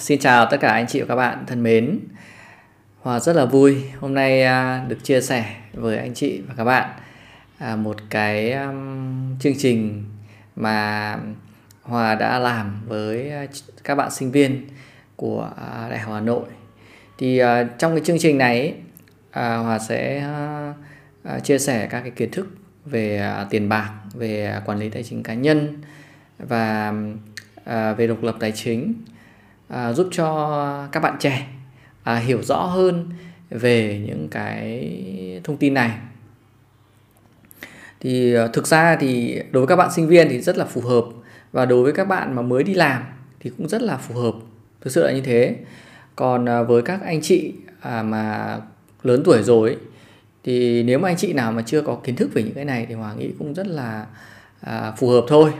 xin chào tất cả anh chị và các bạn thân mến. Hòa rất là vui hôm nay à, được chia sẻ với anh chị và các bạn à, một cái chương trình mà Hòa đã làm với à, các bạn sinh viên của Đại học Hà Nội. Thì trong cái chương trình này Hòa sẽ chia sẻ các cái kiến thức về tiền bạc, về quản lý tài chính cá nhân và về độc lập tài chính à, giúp cho các bạn trẻ à, hiểu rõ hơn về những cái thông tin này. Thì à, thực ra thì đối với các bạn sinh viên thì rất là phù hợp và đối với các bạn mà mới đi làm thì cũng rất là phù hợp. Thực sự là như thế. Còn à, với các anh chị à, mà lớn tuổi rồi thì nếu mà anh chị nào mà chưa có kiến thức về những cái này thì hòa nghĩ cũng rất là à, phù hợp thôi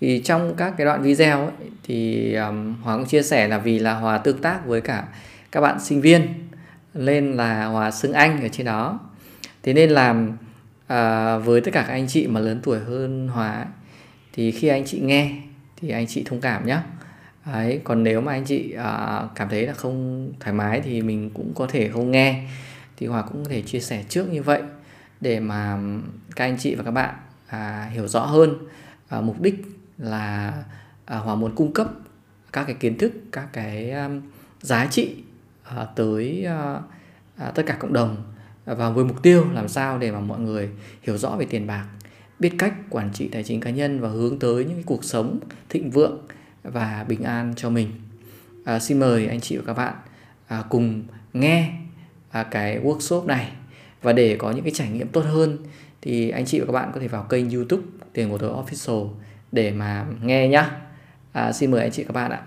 thì trong các cái đoạn video ấy, thì um, Hòa cũng chia sẻ là vì là Hòa tương tác với cả các bạn sinh viên nên là Hòa xưng anh ở trên đó. Thế nên là uh, với tất cả các anh chị mà lớn tuổi hơn Hòa ấy, thì khi anh chị nghe thì anh chị thông cảm nhé Đấy, còn nếu mà anh chị uh, cảm thấy là không thoải mái thì mình cũng có thể không nghe. Thì Hòa cũng có thể chia sẻ trước như vậy để mà các anh chị và các bạn uh, hiểu rõ hơn uh, mục đích là à, Hòa muốn cung cấp các cái kiến thức, các cái um, giá trị à, tới à, à, tất cả cộng đồng và với mục tiêu làm sao để mà mọi người hiểu rõ về tiền bạc, biết cách quản trị tài chính cá nhân và hướng tới những cái cuộc sống thịnh vượng và bình an cho mình. À, xin mời anh chị và các bạn à, cùng nghe à, cái workshop này và để có những cái trải nghiệm tốt hơn thì anh chị và các bạn có thể vào kênh YouTube Tiền của tớ Official để mà nghe nhá. À, xin mời anh chị các bạn ạ.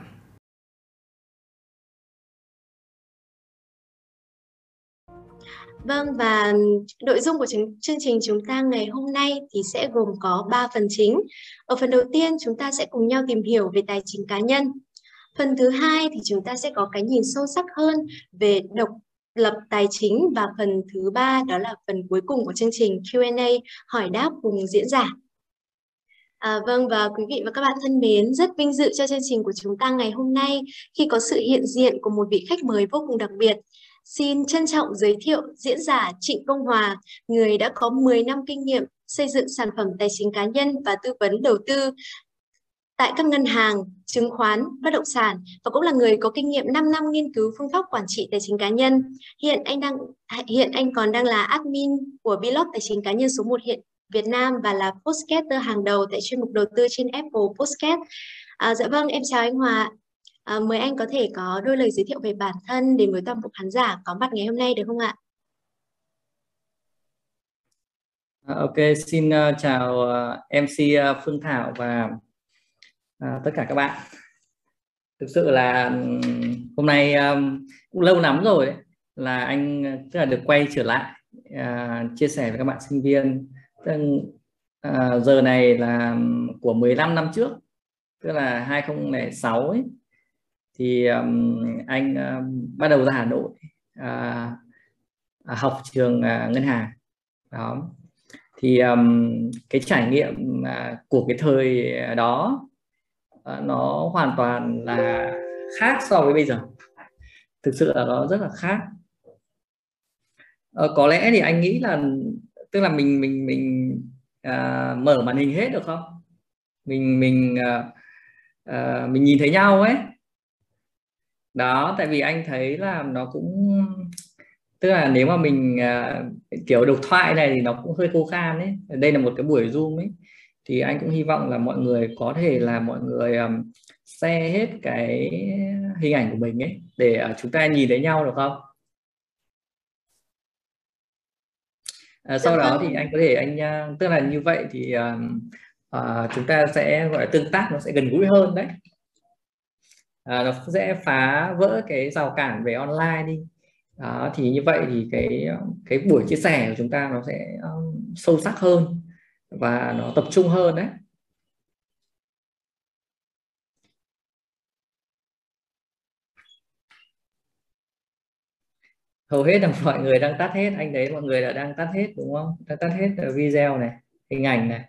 Vâng và nội dung của chương trình chúng ta ngày hôm nay thì sẽ gồm có 3 phần chính. Ở phần đầu tiên chúng ta sẽ cùng nhau tìm hiểu về tài chính cá nhân. Phần thứ hai thì chúng ta sẽ có cái nhìn sâu sắc hơn về độc lập tài chính và phần thứ ba đó là phần cuối cùng của chương trình Q&A hỏi đáp cùng diễn giả. À, vâng và quý vị và các bạn thân mến, rất vinh dự cho chương trình của chúng ta ngày hôm nay khi có sự hiện diện của một vị khách mời vô cùng đặc biệt. Xin trân trọng giới thiệu diễn giả Trịnh Công Hòa, người đã có 10 năm kinh nghiệm xây dựng sản phẩm tài chính cá nhân và tư vấn đầu tư tại các ngân hàng, chứng khoán, bất động sản và cũng là người có kinh nghiệm 5 năm nghiên cứu phương pháp quản trị tài chính cá nhân. Hiện anh đang hiện anh còn đang là admin của blog tài chính cá nhân số 1 hiện Việt Nam và là podcaster hàng đầu tại chuyên mục đầu tư trên Apple Podcast. À, dạ vâng, em chào anh Hòa. À, mời anh có thể có đôi lời giới thiệu về bản thân để với toàn bộ khán giả có mặt ngày hôm nay được không ạ? À, ok, xin uh, chào uh, MC uh, Phương Thảo và uh, tất cả các bạn. Thực sự là um, hôm nay um, cũng lâu lắm rồi ấy, là anh tức là được quay trở lại uh, chia sẻ với các bạn sinh viên à, giờ này là của 15 năm trước tức là 2006 ấy. Thì um, anh um, bắt đầu ra Hà Nội à, à, học trường à, ngân hàng. Đó. Thì um, cái trải nghiệm à, của cái thời đó à, nó hoàn toàn là khác so với bây giờ. Thực sự là nó rất là khác. À, có lẽ thì anh nghĩ là tức là mình mình mình uh, mở màn hình hết được không? Mình mình uh, uh, mình nhìn thấy nhau ấy. Đó tại vì anh thấy là nó cũng tức là nếu mà mình uh, kiểu độc thoại này thì nó cũng hơi khô khan ấy. Đây là một cái buổi zoom ấy. Thì anh cũng hy vọng là mọi người có thể là mọi người um, share hết cái hình ảnh của mình ấy để uh, chúng ta nhìn thấy nhau được không? À, sau đó thì anh có thể anh à, tức là như vậy thì uh, chúng ta sẽ gọi là tương tác nó sẽ gần gũi hơn đấy. À, nó sẽ phá vỡ cái rào cản về online đi. Đó, thì như vậy thì cái cái buổi chia sẻ của chúng ta nó sẽ um, sâu sắc hơn và nó tập trung hơn đấy hầu hết là mọi người đang tắt hết anh thấy mọi người đã đang tắt hết đúng không đang tắt hết video này hình ảnh này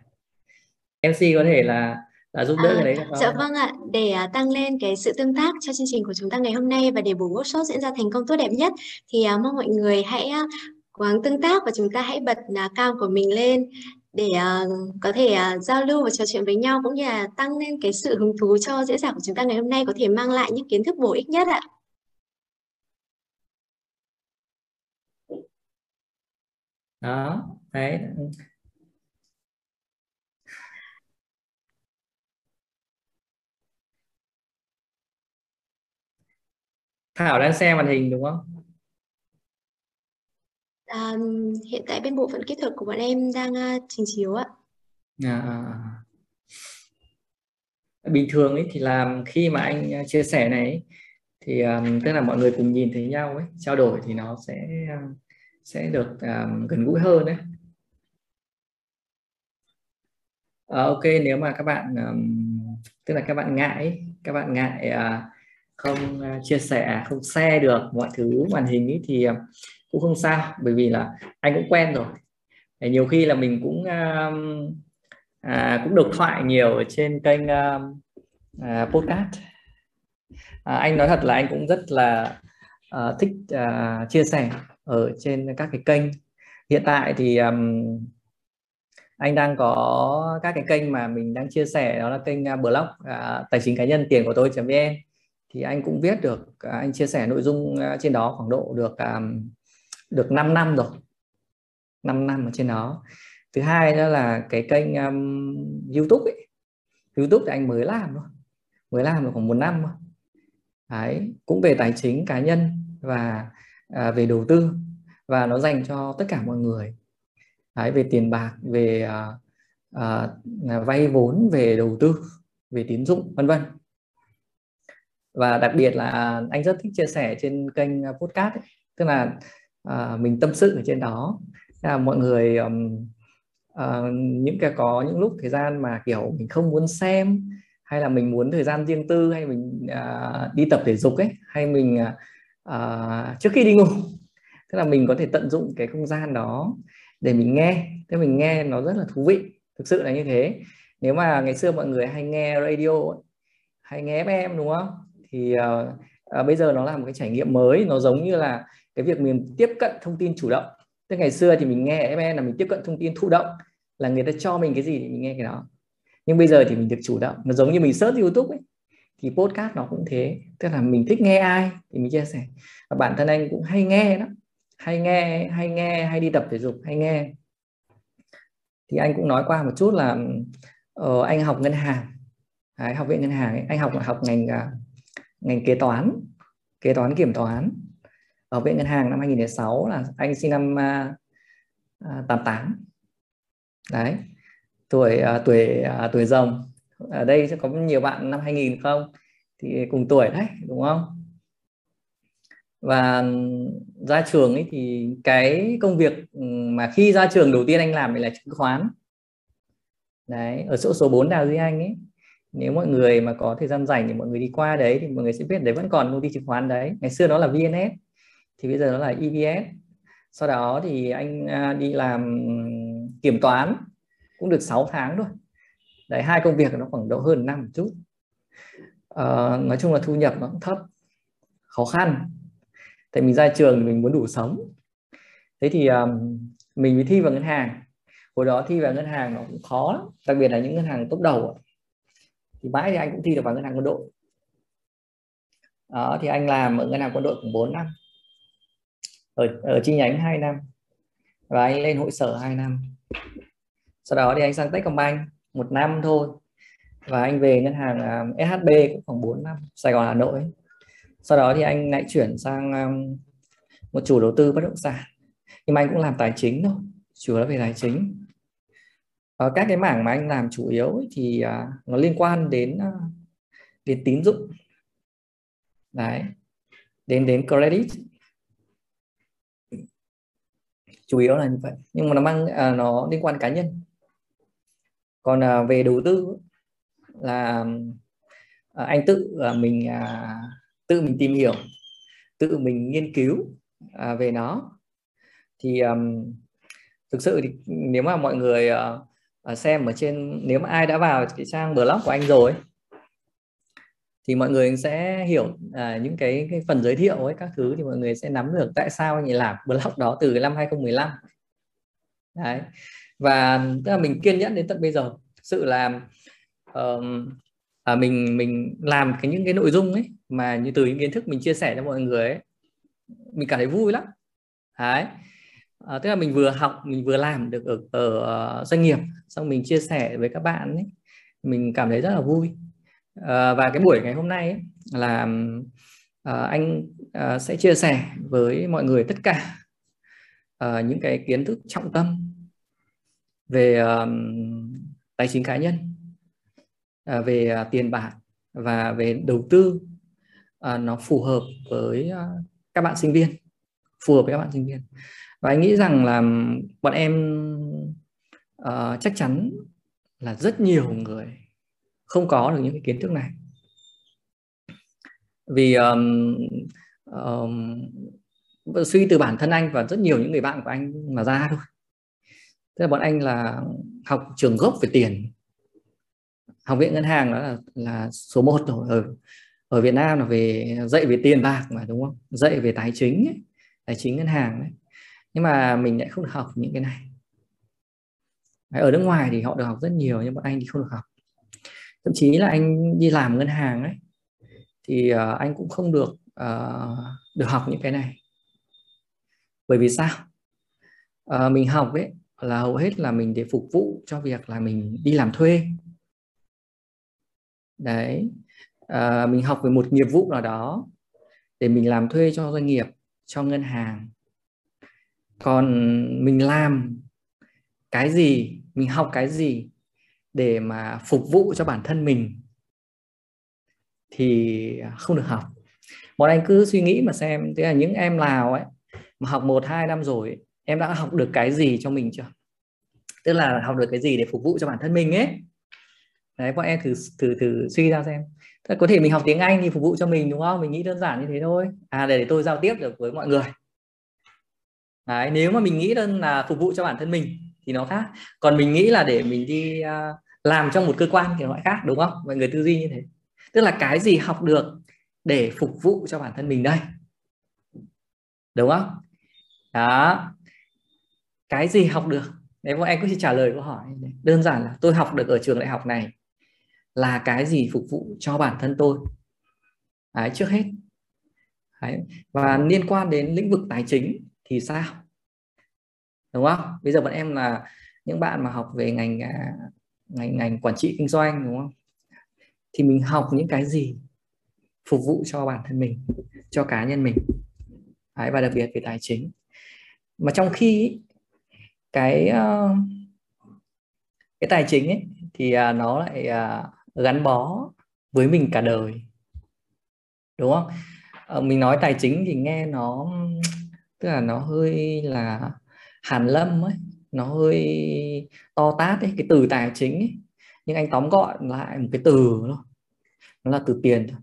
MC có thể là đã giúp đỡ à, cái đấy không? Dạ vâng ạ, để uh, tăng lên cái sự tương tác cho chương trình của chúng ta ngày hôm nay và để buổi workshop diễn ra thành công tốt đẹp nhất thì uh, mong mọi người hãy uh, cố gắng tương tác và chúng ta hãy bật uh, cam của mình lên để uh, có thể uh, giao lưu và trò chuyện với nhau cũng như là tăng lên cái sự hứng thú cho diễn giả của chúng ta ngày hôm nay có thể mang lại những kiến thức bổ ích nhất ạ. Đó, đấy Thảo đang xem màn hình đúng không? À, hiện tại bên bộ phận kỹ thuật của bọn em đang uh, trình chiếu ạ. À, à, à. Bình thường ấy thì làm khi mà anh à, chia sẻ này thì um, tức là mọi người cùng nhìn thấy nhau ấy, trao đổi thì nó sẽ sẽ được um, gần gũi hơn đấy. À, ok nếu mà các bạn um, tức là các bạn ngại các bạn ngại uh, không uh, chia sẻ không share được mọi thứ màn hình ấy thì uh, cũng không sao bởi vì là anh cũng quen rồi. Để nhiều khi là mình cũng uh, à, cũng độc thoại nhiều ở trên kênh uh, uh, podcast. À, anh nói thật là anh cũng rất là uh, thích uh, chia sẻ ở trên các cái kênh. Hiện tại thì um, anh đang có các cái kênh mà mình đang chia sẻ đó là kênh à, blog uh, tài chính cá nhân tiền của tôi vn thì anh cũng viết được uh, anh chia sẻ nội dung uh, trên đó khoảng độ được um, được 5 năm rồi. 5 năm ở trên đó. Thứ hai đó là cái kênh um, YouTube ấy. YouTube thì anh mới làm thôi. Mới làm được khoảng một năm thôi. Đấy cũng về tài chính cá nhân và à, về đầu tư và nó dành cho tất cả mọi người. Đấy, về tiền bạc về à, à, à, vay vốn về đầu tư về tín dụng vân vân. Và đặc biệt là anh rất thích chia sẻ trên kênh à, podcast ấy. tức là à, mình tâm sự ở trên đó. Là mọi người um, à, những cái có những lúc thời gian mà kiểu mình không muốn xem hay là mình muốn thời gian riêng tư hay mình à, đi tập thể dục ấy hay mình à, uh, trước khi đi ngủ. Tức là mình có thể tận dụng cái không gian đó để mình nghe. Thế mình nghe nó rất là thú vị. Thực sự là như thế. Nếu mà ngày xưa mọi người hay nghe radio hay nghe FM đúng không? Thì uh, uh, bây giờ nó là một cái trải nghiệm mới. Nó giống như là cái việc mình tiếp cận thông tin chủ động. Tức ngày xưa thì mình nghe FM là mình tiếp cận thông tin thụ động là người ta cho mình cái gì thì mình nghe cái đó. Nhưng bây giờ thì mình được chủ động. Nó giống như mình search YouTube ấy thì podcast nó cũng thế tức là mình thích nghe ai thì mình chia sẻ. Và bản thân anh cũng hay nghe đó hay nghe hay nghe hay đi tập thể dục hay nghe. Thì anh cũng nói qua một chút là uh, anh học ngân hàng. Đấy, học viện ngân hàng ấy. anh học học ngành uh, ngành kế toán kế toán kiểm toán. Ở viện ngân hàng năm 2006 là anh sinh năm à, à, uh, 88 đấy tuổi uh, tuổi uh, tuổi rồng ở đây sẽ có nhiều bạn năm 2000 không? Thì cùng tuổi đấy, đúng không? Và ra trường ấy thì cái công việc ừ, mà khi ra trường đầu tiên anh làm là chứng khoán. Đấy, ở chỗ số 4 Đào Duy Anh ấy. Nếu mọi người mà có thời gian rảnh thì mọi người đi qua đấy thì mọi người sẽ biết đấy vẫn còn công ty chứng khoán đấy. Ngày xưa đó là VNS thì bây giờ nó là EVS sau đó thì anh à, đi làm kiểm toán, cũng được 6 tháng thôi đấy hai công việc nó khoảng độ hơn năm một chút. À, nói chung là thu nhập nó cũng thấp khó khăn. Tại mình ra trường mình muốn đủ sống. Thế thì um, mình mới thi vào ngân hàng. Hồi đó thi vào ngân hàng nó cũng khó lắm đặc biệt là những ngân hàng top đầu thì mãi thì anh cũng thi được vào ngân hàng quân đội. Đó thì anh làm ở ngân hàng quân đội cũng 4 năm. Ở, ở chi nhánh 2 năm. Và anh lên hội sở 2 năm. Sau đó thì anh sang Techcombank một năm thôi. Và anh về ngân hàng à, SHB cũng khoảng 4 năm Sài Gòn Hà Nội. Sau đó thì anh lại chuyển sang um, một chủ đầu tư bất động sản. Nhưng mà anh cũng làm tài chính thôi chủ yếu là về tài chính. Và các cái mảng mà anh làm chủ yếu thì à, nó liên quan đến à, đến tín dụng. Đấy đến đến credit. Chủ yếu là như vậy. Nhưng mà nó mang à, nó liên quan cá nhân còn à, về đầu tư là à, anh tự à, mình à, tự mình tìm hiểu tự mình nghiên cứu à, về nó. Thì um, thực sự thì nếu mà mọi người uh, xem ở trên nếu mà ai đã vào cái trang blog của anh rồi thì mọi người sẽ hiểu uh, những cái, cái phần giới thiệu ấy các thứ thì mọi người sẽ nắm được tại sao anh ấy làm blog đó từ năm 2015 đấy và tức là mình kiên nhẫn đến tận bây giờ. Sự làm uh, à, mình mình làm cái những cái nội dung ấy mà như từ những kiến thức mình chia sẻ cho mọi người ấy mình cảm thấy vui lắm. Đấy. À, tức là mình vừa học mình vừa làm được ở, ở, ở doanh nghiệp xong mình chia sẻ với các bạn ấy mình cảm thấy rất là vui. À, và cái buổi ngày hôm nay ấy, là à, anh à, sẽ chia sẻ với mọi người tất cả à, những cái kiến thức trọng tâm về um, tài chính cá nhân à, về uh, tiền bạc và về đầu tư à, nó phù hợp với uh, các bạn sinh viên phù hợp với các bạn sinh viên. Và anh nghĩ rằng là bọn em uh, chắc chắn là rất nhiều người không có được những cái kiến thức này. Vì um, um, suy từ bản thân anh và rất nhiều những người bạn của anh mà ra thôi tức là bọn anh là học trường gốc về tiền. Học viện ngân hàng đó là, là số 1 rồi. Ở ở Việt Nam là về dạy về tiền bạc mà đúng không? Dạy về tài chính ấy, tài chính ngân hàng đấy nhưng mà mình lại không được học những cái này. Ở nước ngoài thì họ được học rất nhiều nhưng bọn anh thì không được học. Thậm chí là anh đi làm ngân hàng ấy thì uh, anh cũng không được uh, được học những cái này. Bởi vì sao? Uh, mình học ấy là hầu hết là mình để phục vụ cho việc là mình đi làm thuê. Đấy à, mình học về một nghiệp vụ nào đó để mình làm thuê cho doanh nghiệp cho ngân hàng. Còn mình làm cái gì mình học cái gì để mà phục vụ cho bản thân mình thì không được học. Bọn anh cứ suy nghĩ mà xem. Thế là những em nào ấy mà học một hai năm rồi em đã học được cái gì cho mình chưa? Tức là học được cái gì để phục vụ cho bản thân mình ấy? Đấy bọn em thử thử thử suy ra xem. Thế có thể mình học tiếng Anh thì phục vụ cho mình đúng không? Mình nghĩ đơn giản như thế thôi. À để, để tôi giao tiếp được với mọi người. Đấy nếu mà mình nghĩ đơn là phục vụ cho bản thân mình thì nó khác. Còn mình nghĩ là để mình đi uh, làm trong một cơ quan thì nó lại khác đúng không? Mọi người tư duy như thế. Tức là cái gì học được để phục vụ cho bản thân mình đây? Đúng không? Đó cái gì học được? Nếu mà anh có thể trả lời câu hỏi đơn giản là tôi học được ở trường đại học này là cái gì phục vụ cho bản thân tôi. Đấy, trước hết. Đấy. và liên quan đến lĩnh vực tài chính thì sao? Đúng không? Bây giờ bọn em là những bạn mà học về ngành à, ngành ngành quản trị kinh doanh đúng không? Thì mình học những cái gì phục vụ cho bản thân mình cho cá nhân mình? Đấy, và đặc biệt về tài chính. Mà trong khi cái ờ, cái tài chính ấy thì à, nó lại à, gắn bó với mình cả đời. Đúng không? Ờ, mình nói tài chính thì nghe nó tức là nó hơi là hàn lâm ấy nó hơi to tát ấy cái từ tài chính ấy. nhưng anh tóm gọn lại một cái từ thôi nó là từ tiền thôi.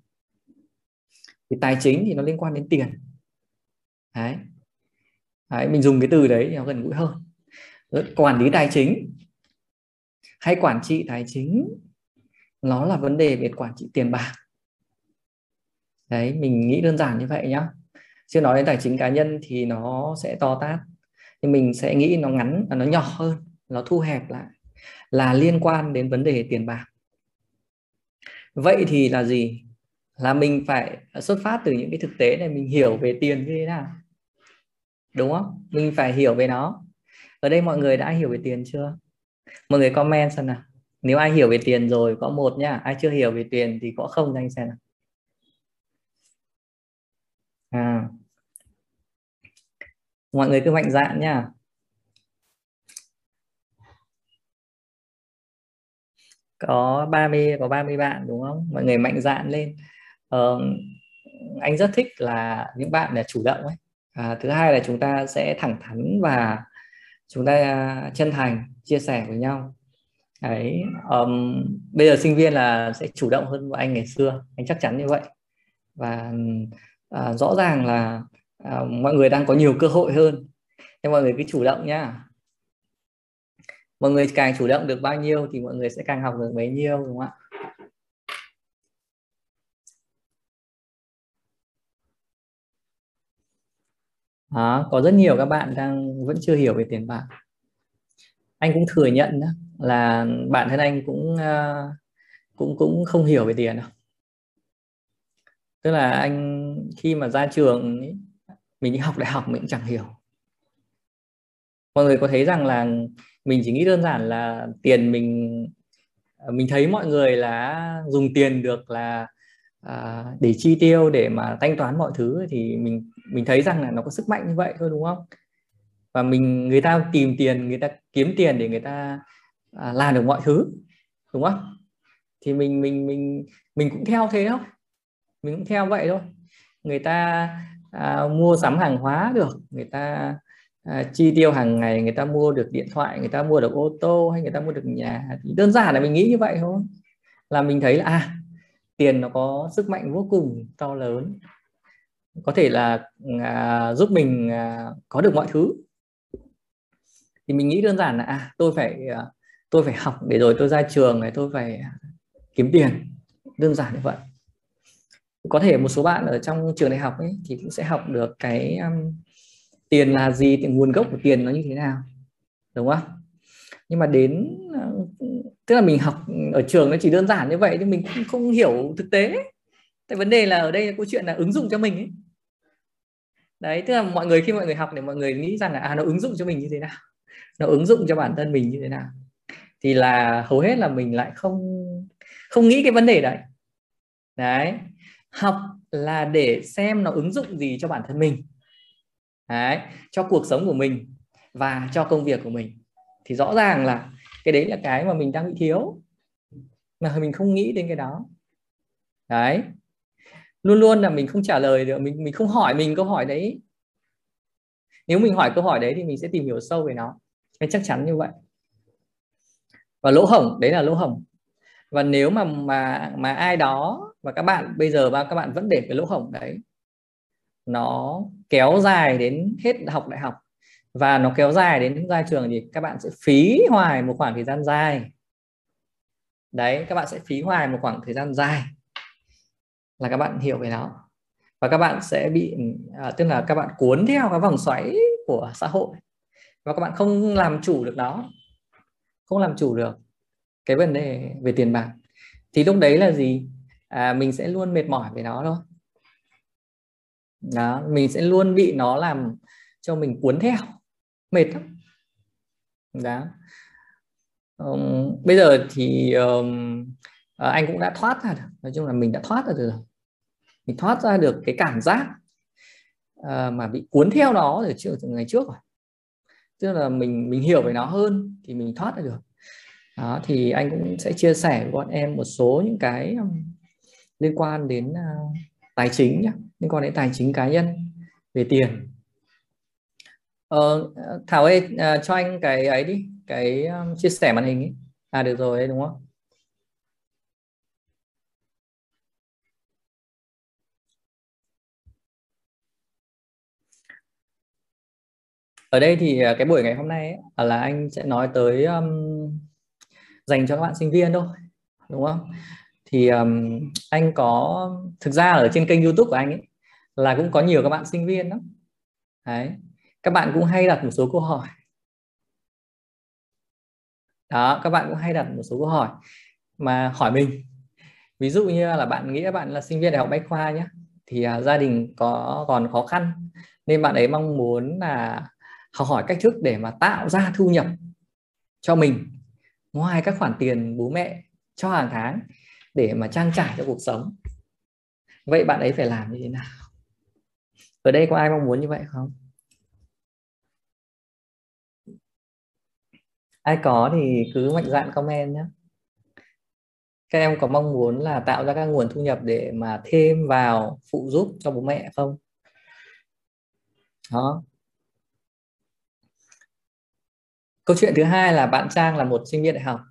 Thì tài chính thì nó liên quan đến tiền. Đấy, đấy mình dùng cái từ đấy thì nó gần gũi hơn quản lý tài chính. Hay quản trị tài chính, nó là vấn đề về quản trị tiền bạc. Đấy, mình nghĩ đơn giản như vậy nhá. Chưa nói đến tài chính cá nhân thì nó sẽ to tát. Nhưng mình sẽ nghĩ nó ngắn và nó nhỏ hơn, nó thu hẹp lại, là liên quan đến vấn đề tiền bạc. Vậy thì là gì? Là mình phải xuất phát từ những cái thực tế này, mình hiểu về tiền như thế nào. Đúng không? Mình phải hiểu về nó ở đây mọi người đã hiểu về tiền chưa? Mọi người comment xem nào. Nếu ai hiểu về tiền rồi có một nhá. Ai chưa hiểu về tiền thì có không cho anh xem nào. À. mọi người cứ mạnh dạn nhá. Có 30 có 30 bạn đúng không? Mọi người mạnh dạn lên. Ờ, anh rất thích là những bạn là chủ động ấy. À, thứ hai là chúng ta sẽ thẳng thắn và chúng ta à, chân thành chia sẻ với nhau. Đấy um, bây giờ sinh viên là sẽ chủ động hơn anh ngày xưa anh chắc chắn như vậy. Và uh, rõ ràng là uh, mọi người đang có nhiều cơ hội hơn. Nhưng mọi người cứ chủ động nhá. Mọi người càng chủ động được bao nhiêu thì mọi người sẽ càng học được bấy nhiêu đúng không ạ? Đó, có rất nhiều các bạn đang vẫn chưa hiểu về tiền bạc. Anh cũng thừa nhận đó, là bản thân anh cũng uh, cũng cũng không hiểu về tiền đâu. Tức là anh khi mà ra trường ấy, mình đi học đại học mình cũng chẳng hiểu. Mọi người có thấy rằng là mình chỉ nghĩ đơn giản là tiền mình ờ, mình thấy mọi người là dùng tiền được là à, để chi tiêu để mà thanh toán mọi thứ thì mình mình thấy rằng là nó có sức mạnh như vậy thôi đúng không? Và mình người ta tìm tiền người ta kiếm tiền để người ta à, làm được mọi thứ đúng không? Thì mình mình mình mình cũng theo thế thôi mình cũng theo vậy thôi. Người ta à, mua sắm hàng hóa được người ta à, chi tiêu hàng ngày người ta mua được điện thoại người ta mua được ô tô hay người ta mua được nhà thì đơn giản là mình nghĩ như vậy thôi. Là mình thấy là à tiền nó có sức mạnh vô cùng to lớn có thể là à, giúp mình à, có được mọi thứ. Thì mình nghĩ đơn giản là à tôi phải à, tôi phải học để rồi tôi ra trường này tôi phải kiếm tiền. Đơn giản như vậy. Có thể một số bạn ở trong trường đại học ấy thì cũng sẽ học được cái um, tiền là gì thì nguồn gốc của tiền nó như thế nào đúng không? Nhưng mà đến uh, tức là mình học ở trường nó chỉ đơn giản như vậy nhưng mình cũng không hiểu thực tế. Tại vấn đề là ở đây là câu chuyện là ứng dụng cho mình ấy đấy, tức là mọi người, khi mọi người học để mọi người nghĩ rằng là à nó ứng dụng cho mình như thế nào, nó ứng dụng cho bản thân mình như thế nào, thì là hầu hết là mình lại không không nghĩ cái vấn đề đấy. Đấy, học là để xem nó ứng dụng gì cho bản thân mình. Đấy, cho cuộc sống của mình và cho công việc của mình. Thì rõ ràng là cái đấy là cái mà mình đang bị thiếu, mà mình không nghĩ đến cái đó. Đấy luôn luôn là mình không trả lời được, mình mình không hỏi mình câu hỏi đấy. Nếu mình hỏi câu hỏi đấy thì mình sẽ tìm hiểu sâu về nó. Cái chắc chắn như vậy. Và lỗ hổng, đấy là lỗ hổng. Và nếu mà mà mà ai đó và các bạn, bây giờ và các bạn vẫn để cái lỗ hổng đấy, nó kéo dài đến hết học đại học và nó kéo dài đến ra trường thì các bạn sẽ phí hoài một khoảng thời gian dài. Đấy, các bạn sẽ phí hoài một khoảng thời gian dài là các bạn hiểu về nó. Và các bạn sẽ bị à, tức là các bạn cuốn theo cái vòng xoáy của xã hội. Và các bạn không làm chủ được nó. Không làm chủ được cái vấn đề về tiền bạc. Thì lúc đấy là gì? À, mình sẽ luôn mệt mỏi về nó thôi. Đó mình sẽ luôn bị nó làm cho mình cuốn theo. Mệt lắm. Đó. Um, bây giờ thì um, anh cũng đã thoát ra được nói chung là mình đã thoát ra được rồi mình thoát ra được cái cảm giác uh, mà bị cuốn theo nó từ trước từ ngày trước rồi. Tức là mình mình hiểu về nó hơn thì mình thoát ra được. Đó, thì anh cũng sẽ chia sẻ với bọn em một số những cái liên quan đến uh, tài chính nhé liên quan đến tài chính cá nhân về tiền. Ờ, thảo ơi uh, cho anh cái ấy đi cái um, chia sẻ màn hình ấy. À được rồi đấy đúng không? Ở đây thì à, cái buổi ngày hôm nay ấy, à, là anh sẽ nói tới um, dành cho các bạn sinh viên thôi đúng không? Thì um, anh có thực ra ở trên kênh youtube của anh ấy là cũng có nhiều các bạn sinh viên đó đấy các bạn cũng hay đặt một số câu hỏi. Đó các bạn cũng hay đặt một số câu hỏi mà hỏi mình. Ví dụ như là bạn nghĩ bạn là sinh viên đại học bách khoa nhé thì uh, gia đình có còn khó khăn nên bạn ấy mong muốn là học hỏi cách thức để mà tạo ra thu nhập cho mình. Ngoài các khoản tiền bố mẹ cho hàng tháng để mà trang trải cho cuộc sống. Vậy bạn ấy phải làm như thế nào? Ở đây có ai mong muốn như vậy không? Ai có thì cứ mạnh dạn comment nhé. Các em có mong muốn là tạo ra các nguồn thu nhập để mà thêm vào phụ giúp cho bố mẹ không? Đó. Câu chuyện thứ hai là bạn Trang là một sinh viên đại học.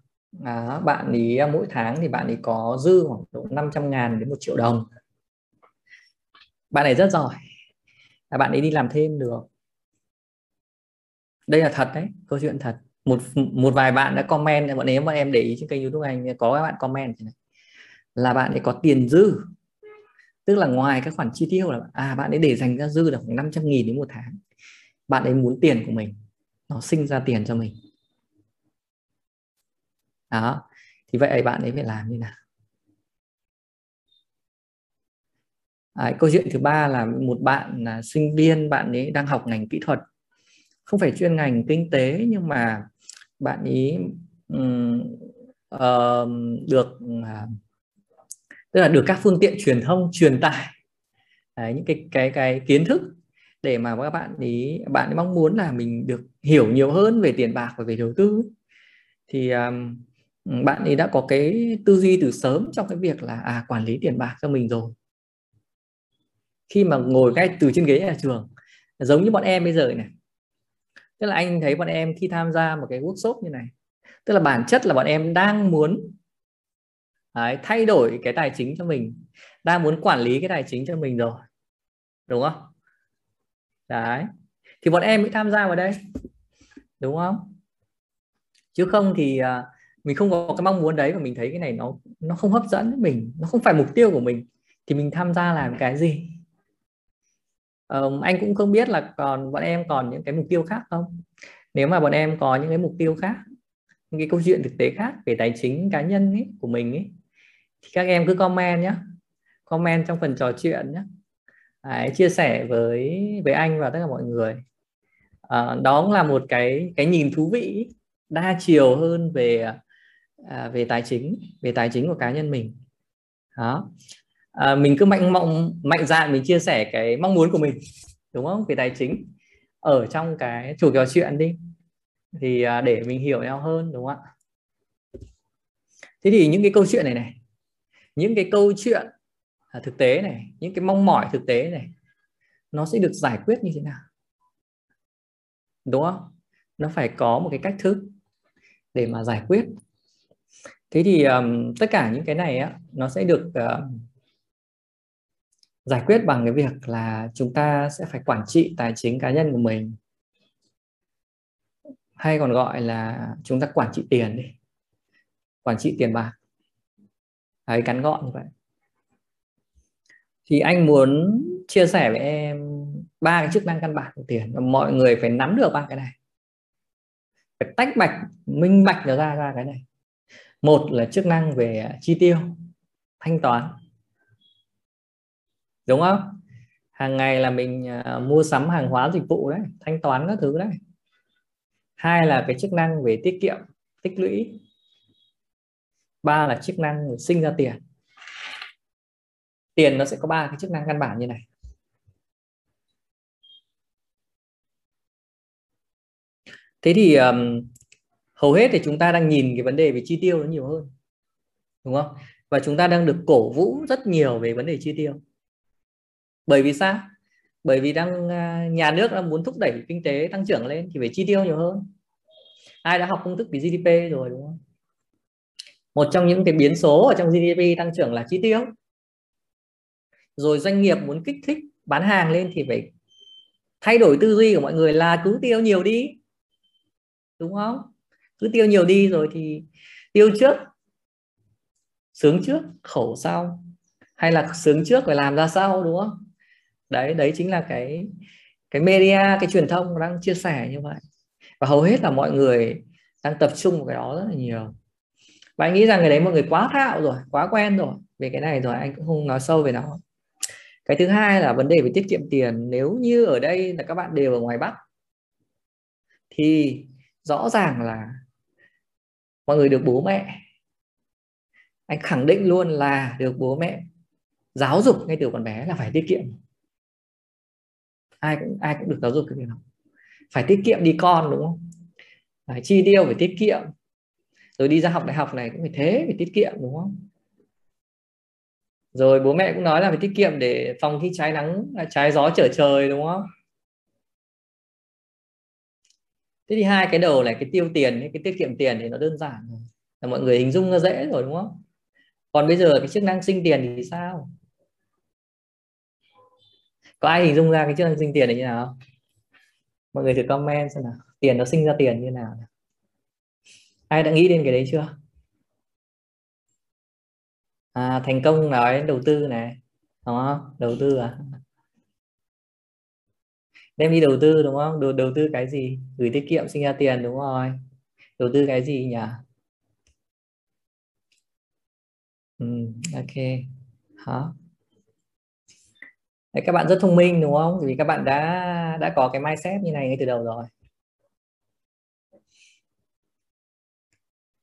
À, bạn ý à, mỗi tháng thì bạn ý có dư khoảng độ 500 ngàn đến một triệu đồng. Bạn này rất giỏi. Là bạn ấy đi làm thêm được. Đây là thật đấy câu chuyện thật. Một một vài bạn đã comment bọn em bọn em để ý trên kênh youtube anh có các bạn comment này. Là bạn ấy có tiền dư. Tức là ngoài các khoản chi tiêu là à bạn ấy để dành ra dư được khoảng 500 nghìn đến một tháng. Bạn ấy muốn tiền của mình nó sinh ra tiền cho mình. Đó thì vậy bạn ấy phải làm như nào? À, câu chuyện thứ ba là một bạn là sinh viên bạn ấy đang học ngành kỹ thuật. Không phải chuyên ngành kinh tế nhưng mà bạn ấy um, uh, được uh, tức là được các phương tiện truyền thông truyền tải. Đấy, những cái cái cái kiến thức để mà các bạn ý bạn ấy mong muốn là mình được hiểu nhiều hơn về tiền bạc và về đầu tư thì um, bạn ấy đã có cái tư duy từ sớm trong cái việc là à quản lý tiền bạc cho mình rồi. Khi mà ngồi ngay từ trên ghế nhà trường giống như bọn em bây giờ này. Tức là anh thấy bọn em khi tham gia một cái workshop như này tức là bản chất là bọn em đang muốn đấy, thay đổi cái tài chính cho mình đang muốn quản lý cái tài chính cho mình rồi. Đúng không? Đấy. Thì bọn em mới tham gia vào đây đúng không? Chứ không thì uh, mình không có cái mong muốn đấy và mình thấy cái này nó nó không hấp dẫn với mình nó không phải mục tiêu của mình. Thì mình tham gia làm cái gì? Um, anh cũng không biết là còn bọn em còn những cái mục tiêu khác không? Nếu mà bọn em có những cái mục tiêu khác những cái câu chuyện thực tế khác về tài chính cá nhân ấy, của mình ấy thì các em cứ comment nhé comment trong phần trò chuyện nhé Đấy, chia sẻ với với anh và tất cả mọi người. À, đó cũng là một cái cái nhìn thú vị đa chiều hơn về à, về tài chính về tài chính của cá nhân mình. Đó. À, mình cứ mạnh mộng mạnh dạn mình chia sẻ cái mong muốn của mình đúng không? Về tài chính ở trong cái chủ trò chuyện đi. Thì à, để mình hiểu nhau hơn đúng không ạ? Thế thì những cái câu chuyện này này những cái câu chuyện Ờ, thực tế này những cái mong mỏi thực tế này nó sẽ được giải quyết như thế nào? Đúng không? Nó phải có một cái cách thức để mà giải quyết. Thế thì um, tất cả những cái này á nó sẽ được uh, giải quyết bằng cái việc là chúng ta sẽ phải quản trị tài chính cá nhân của mình. Hay còn gọi là chúng ta quản trị tiền đi. Quản trị tiền bạc. Đấy ngắn gọn như vậy thì anh muốn chia sẻ với em ba cái chức năng căn bản của tiền và mọi người phải nắm được ba cái này. Phải tách bạch, minh bạch nó ra ra cái này. Một là chức năng về à, chi tiêu, thanh toán. Đúng không? Hàng ngày là mình à, mua sắm hàng hóa dịch vụ đấy, thanh toán các thứ đấy. Hai là cái chức năng về tiết kiệm, tích lũy. Ba là chức năng sinh ra tiền tiền nó sẽ có ba cái chức năng căn bản như này. Thế thì um, hầu hết thì chúng ta đang nhìn cái vấn đề về chi tiêu nó nhiều hơn đúng không? Và chúng ta đang được cổ vũ rất nhiều về vấn đề chi tiêu. Bởi vì sao? Bởi vì đang à, nhà nước đang muốn thúc đẩy kinh tế tăng trưởng lên thì phải chi tiêu nhiều hơn. Ai đã học công thức về GDP rồi đúng không? Một trong những cái biến số ở trong GDP tăng trưởng là chi tiêu rồi doanh nghiệp muốn kích thích bán hàng lên thì phải thay đổi tư duy của mọi người là cứ tiêu nhiều đi. Đúng không? Cứ tiêu nhiều đi rồi thì tiêu trước, sướng trước, khổ sau. Hay là sướng trước phải làm ra sau, đúng không? Đấy đấy chính là cái cái media, cái truyền thông đang chia sẻ như vậy. Và hầu hết là mọi người đang tập trung vào cái đó rất là nhiều. Và anh nghĩ rằng cái đấy mọi người quá thạo rồi, quá quen rồi về cái này rồi, anh cũng không nói sâu về nó cái thứ hai là vấn đề về tiết kiệm tiền. Nếu như ở đây là các bạn đều ở ngoài bắc, thì rõ ràng là mọi người được bố mẹ. Anh khẳng định luôn là được bố mẹ giáo dục ngay từ còn bé là phải tiết kiệm. Ai cũng ai cũng được giáo dục cái việc đó. Phải tiết kiệm đi con, đúng không? Phải chi tiêu, phải tiết kiệm. Rồi đi ra học đại học này cũng phải thế, phải tiết kiệm, đúng không? Rồi bố mẹ cũng nói là phải tiết kiệm để phòng khi trái nắng à, trái gió trở trời, đúng không? Thế thì hai cái đầu này, cái tiêu tiền cái tiết kiệm tiền thì nó đơn giản rồi là mọi người hình dung nó dễ rồi, đúng không? Còn bây giờ cái chức năng sinh tiền thì sao? Có ai hình dung ra cái chức năng sinh tiền này như nào mọi người thử comment xem nào. Tiền nó sinh ra tiền như nào. Ai đã nghĩ đến cái đấy chưa? À, thành công nói đầu tư này. Đúng không? Đầu tư à? Đem đi đầu tư đúng không? Đầu, đầu tư cái gì? Gửi tiết kiệm sinh ra tiền đúng rồi. Đầu tư cái gì nhỉ? Ừ, ok. Hả? Đấy, các bạn rất thông minh đúng không? Vì các bạn đã đã có cái mindset như này ngay từ đầu rồi.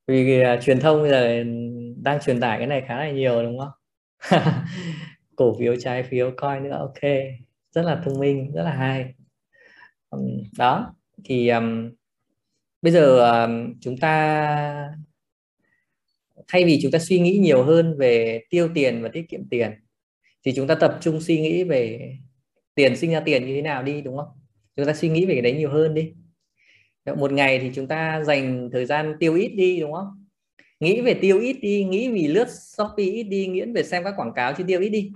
Vì uh, truyền thông bây giờ đang truyền tải cái này khá là nhiều đúng không? Cổ phiếu trái phiếu coi nữa ok. Rất là thông minh rất là hay. Um, đó thì um, bây giờ um, chúng ta thay vì chúng ta suy nghĩ nhiều hơn về tiêu tiền và tiết kiệm tiền thì chúng ta tập trung suy nghĩ về tiền sinh ra tiền như thế nào đi đúng không? Chúng ta suy nghĩ về cái đấy nhiều hơn đi. Một ngày thì chúng ta dành thời gian tiêu ít đi đúng không? Nghĩ về tiêu ít đi, nghĩ vì lướt shopee ít đi, nghĩ về xem các quảng cáo chi tiêu ít đi.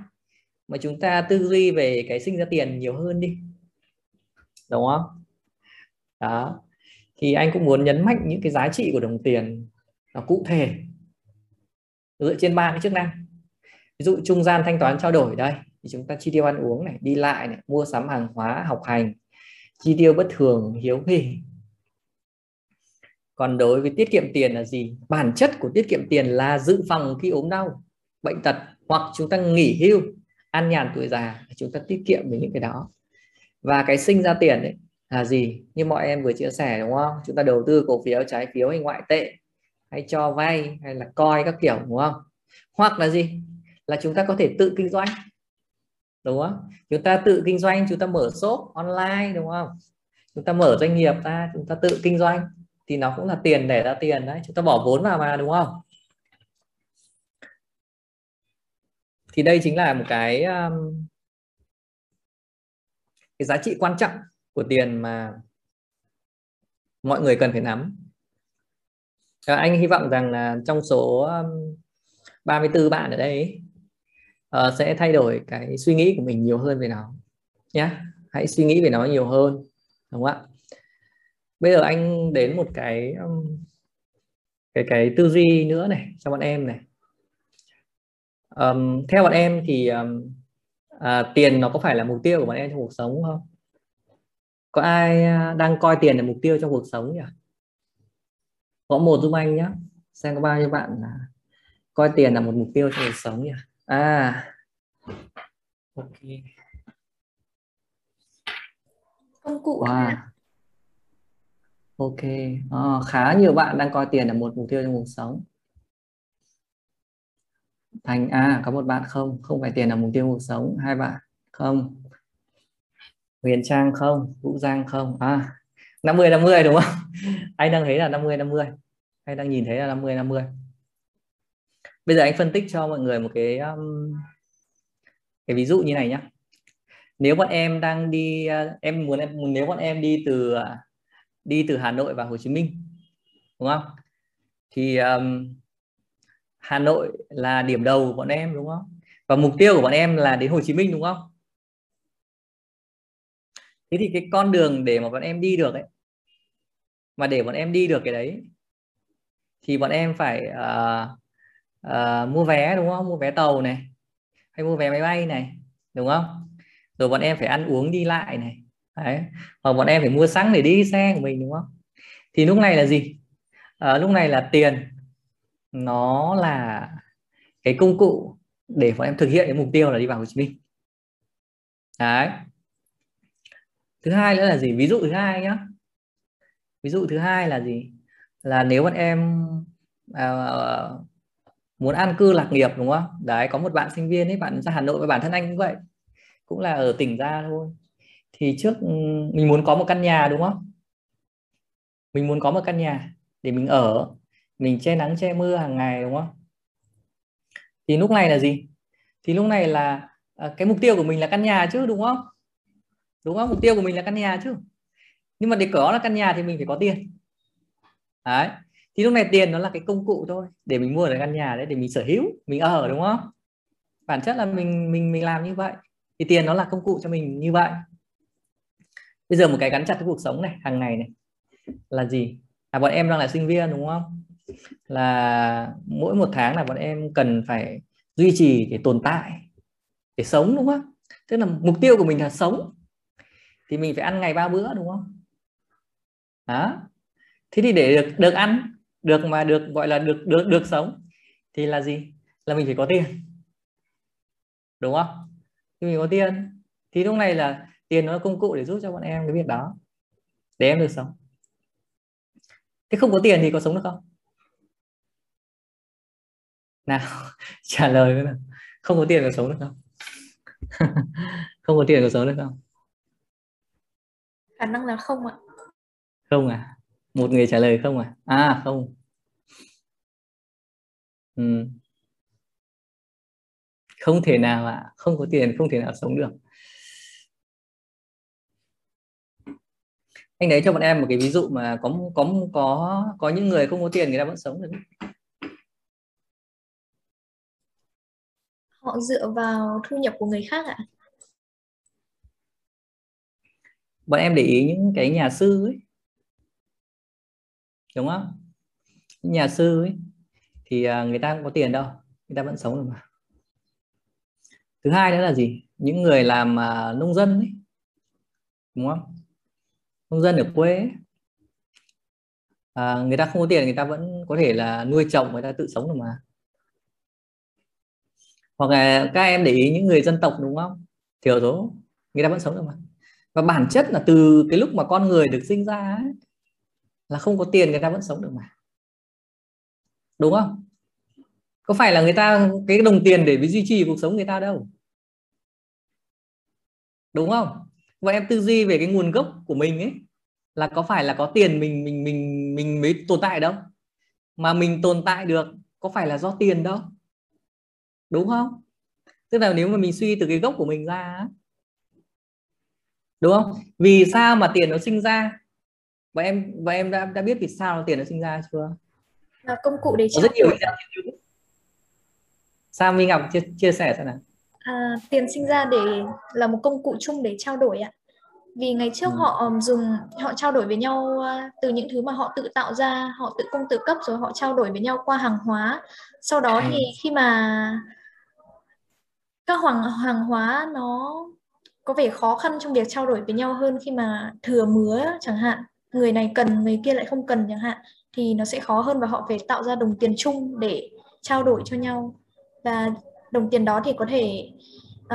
Mà chúng ta tư duy về cái sinh ra tiền nhiều hơn đi. Đúng không? Đó. Thì anh cũng muốn nhấn mạnh những cái giá trị của đồng tiền nó cụ thể. Dựa trên ba cái chức năng. Ví dụ trung gian thanh toán trao đổi đây. Thì chúng ta chi tiêu ăn uống này, đi lại này, mua sắm hàng hóa, học hành, chi tiêu bất thường, hiếu hỉ còn đối với tiết kiệm tiền là gì? Bản chất của tiết kiệm tiền là dự phòng khi ốm đau, bệnh tật hoặc chúng ta nghỉ hưu, an nhàn tuổi già chúng ta tiết kiệm với những cái đó. Và cái sinh ra tiền ấy là gì? Như mọi em vừa chia sẻ, đúng không? Chúng ta đầu tư cổ phiếu, trái phiếu hay ngoại tệ, hay cho vay, hay là coi các kiểu, đúng không? Hoặc là gì? Là chúng ta có thể tự kinh doanh, đúng không? Chúng ta tự kinh doanh, chúng ta mở shop online, đúng không? Chúng ta mở doanh nghiệp ra, chúng ta tự kinh doanh thì nó cũng là tiền để ra tiền đấy chúng ta bỏ vốn vào mà đúng không? Thì đây chính là một cái um, cái giá trị quan trọng của tiền mà mọi người cần phải nắm. À, anh hy vọng rằng là trong số um, 34 bạn ở đây uh, sẽ thay đổi cái suy nghĩ của mình nhiều hơn về nó nhé hãy suy nghĩ về nó nhiều hơn đúng không ạ? Bây giờ anh đến một cái um, cái cái tư duy nữa này cho bọn em này. Um, theo bọn em thì um, à, tiền nó có phải là mục tiêu của bọn em trong cuộc sống không? Có ai à, đang coi tiền là mục tiêu trong cuộc sống nhỉ? Có một giúp anh nhé xem có bao nhiêu bạn là coi tiền là một mục tiêu trong cuộc sống nhỉ? À. Ok. Công cụ wow ok. À, khá nhiều bạn đang coi tiền là một mục tiêu trong cuộc sống. Thành a có một bạn không? Không phải tiền là mục tiêu cuộc sống. Hai bạn không? Huyền Trang không? Vũ Giang không? À 50 50 đúng không? Anh đang thấy là 50 50 anh đang nhìn thấy là 50 50 bây giờ anh phân tích cho mọi người một cái um, cái ví dụ như này nhé nếu bọn em đang đi à, em muốn em nếu bọn em đi từ à, đi từ Hà Nội vào Hồ Chí Minh đúng không? Thì um, Hà Nội là điểm đầu của bọn em đúng không? Và mục tiêu của bọn em là đến Hồ Chí Minh đúng không? Thế thì cái con đường để mà bọn em đi được ấy mà để bọn em đi được cái đấy thì bọn em phải uh, uh, mua vé đúng không? Mua vé tàu này hay mua vé máy bay này đúng không? Rồi bọn em phải ăn uống đi lại này đấy. Hoặc bọn em phải mua xăng để đi xe của mình đúng không? Thì lúc này là gì? À, lúc này là tiền. Nó là cái công cụ để bọn em thực hiện cái mục tiêu là đi vào Hồ Chí Minh. Đấy. Thứ hai nữa là gì? Ví dụ thứ hai nhá. Ví dụ thứ hai là gì? Là nếu bọn em uh, muốn an cư lạc nghiệp đúng không? Đấy có một bạn sinh viên ấy bạn ra Hà Nội và bản thân anh cũng vậy. Cũng là ở tỉnh ra thôi thì trước ừ, mình muốn có một căn nhà, đúng không? Mình muốn có một căn nhà để mình ở, mình che nắng, che mưa hàng ngày, đúng không? Thì lúc này là gì? Thì lúc này là à, cái mục tiêu của mình là căn nhà chứ, đúng không? Đúng không? Mục tiêu của mình là căn nhà chứ. Nhưng mà để có là căn nhà thì mình phải có tiền. Đấy. Thì lúc này tiền nó là cái công cụ thôi để mình mua được căn nhà đấy, để mình sở hữu, mình ở, đúng không? Bản chất là mình mình mình làm như vậy. Thì tiền nó là công cụ cho mình như vậy bây giờ một cái gắn chặt với cuộc sống này, hàng ngày này. Là gì? Là bọn em đang là sinh viên, đúng không? Là mỗi một tháng là bọn em cần phải duy trì để tồn tại, để sống, đúng không? Tức là mục tiêu của mình là sống. Thì mình phải ăn ngày ba bữa, đúng không? Đó. Thế thì để được được ăn, được mà được, gọi là được được được sống, thì là gì? Là mình phải có tiền. Đúng không? Thì mình có tiền. Thì lúc này là tiền nó là công cụ để giúp cho bọn em cái việc đó. Để em được sống. Thế không có tiền thì có sống được không? Nào trả lời nào. Không có tiền có sống được không? Không có tiền có sống được không? Khả năng là không ạ. Không à? Một người trả lời không à? À không. Ừ. không thể nào ạ. À. không có tiền không thể nào sống được anh lấy cho bọn em một cái ví dụ mà có có có có những người không có tiền người ta vẫn sống được họ dựa vào thu nhập của người khác ạ. Bọn em để ý những cái nhà sư ấy. Đúng không? Nhà sư ấy. Thì à, người ta không có tiền đâu người ta vẫn sống được mà. Thứ hai đó là gì? Những người làm uh, nông dân ấy. Đúng không nông dân ở quê ấy, à, người ta không có tiền người ta vẫn có thể là nuôi trồng người ta tự sống được mà. Hoặc là các em để ý những người dân tộc đúng không? Thiểu số người ta vẫn sống được mà. Và bản chất là từ cái lúc mà con người được sinh ra ấy, là không có tiền người ta vẫn sống được mà. Đúng không? Có phải là người ta cái đồng tiền để duy trì cuộc sống người ta đâu? Đúng không? Và em tư duy về cái nguồn gốc của mình ấy là có phải là có tiền mình mình mình mình mới tồn tại đâu? Mà mình tồn tại được có phải là do tiền đâu? Đúng không? Tức là nếu mà mình suy từ cái gốc của mình ra đúng không? Vì sao mà tiền nó sinh ra? Và em và em đã đã biết vì sao tiền nó sinh ra chưa? Là công cụ để có rất nhiều sao Minh Ngọc chia, chia sẻ xem nào à, tiền sinh ra để là một công cụ chung để trao đổi ạ. Vì ngày trước ừ. họ dùng họ trao đổi với nhau uh, từ những thứ mà họ tự tạo ra họ tự cung tự cấp rồi họ trao đổi với nhau qua hàng hóa. Sau đó thì khi mà các hoàng hàng hóa nó có vẻ khó khăn trong việc trao đổi với nhau hơn khi mà thừa mứa chẳng hạn người này cần người kia lại không cần chẳng hạn thì nó sẽ khó hơn và họ phải tạo ra đồng tiền chung để trao đổi cho nhau. Và đồng tiền đó thì có thể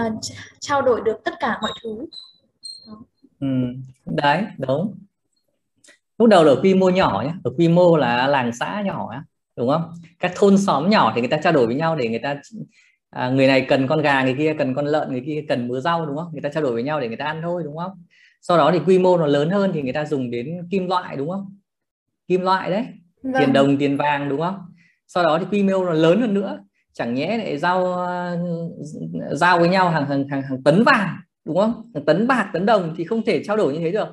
uh, trao đổi được tất cả mọi thứ. Ừ, đấy đúng. Lúc đầu là ở quy mô nhỏ nhé ở quy mô là làng xã nhỏ nhé, đúng không? Các thôn xóm nhỏ thì người ta trao đổi với nhau để người ta à, người này cần con gà người kia cần con lợn người kia cần mứa rau đúng không? Người ta trao đổi với nhau để người ta ăn thôi đúng không? Sau đó thì quy mô nó lớn hơn thì người ta dùng đến kim loại đúng không? Kim loại đấy vâng. tiền đồng tiền vàng đúng không? Sau đó thì quy mô nó lớn hơn nữa chẳng nhẽ lại giao ờ, giao với nhau hàng hàng hàng, hàng tấn vàng đúng không? Tấn bạc tấn đồng thì không thể trao đổi như thế được.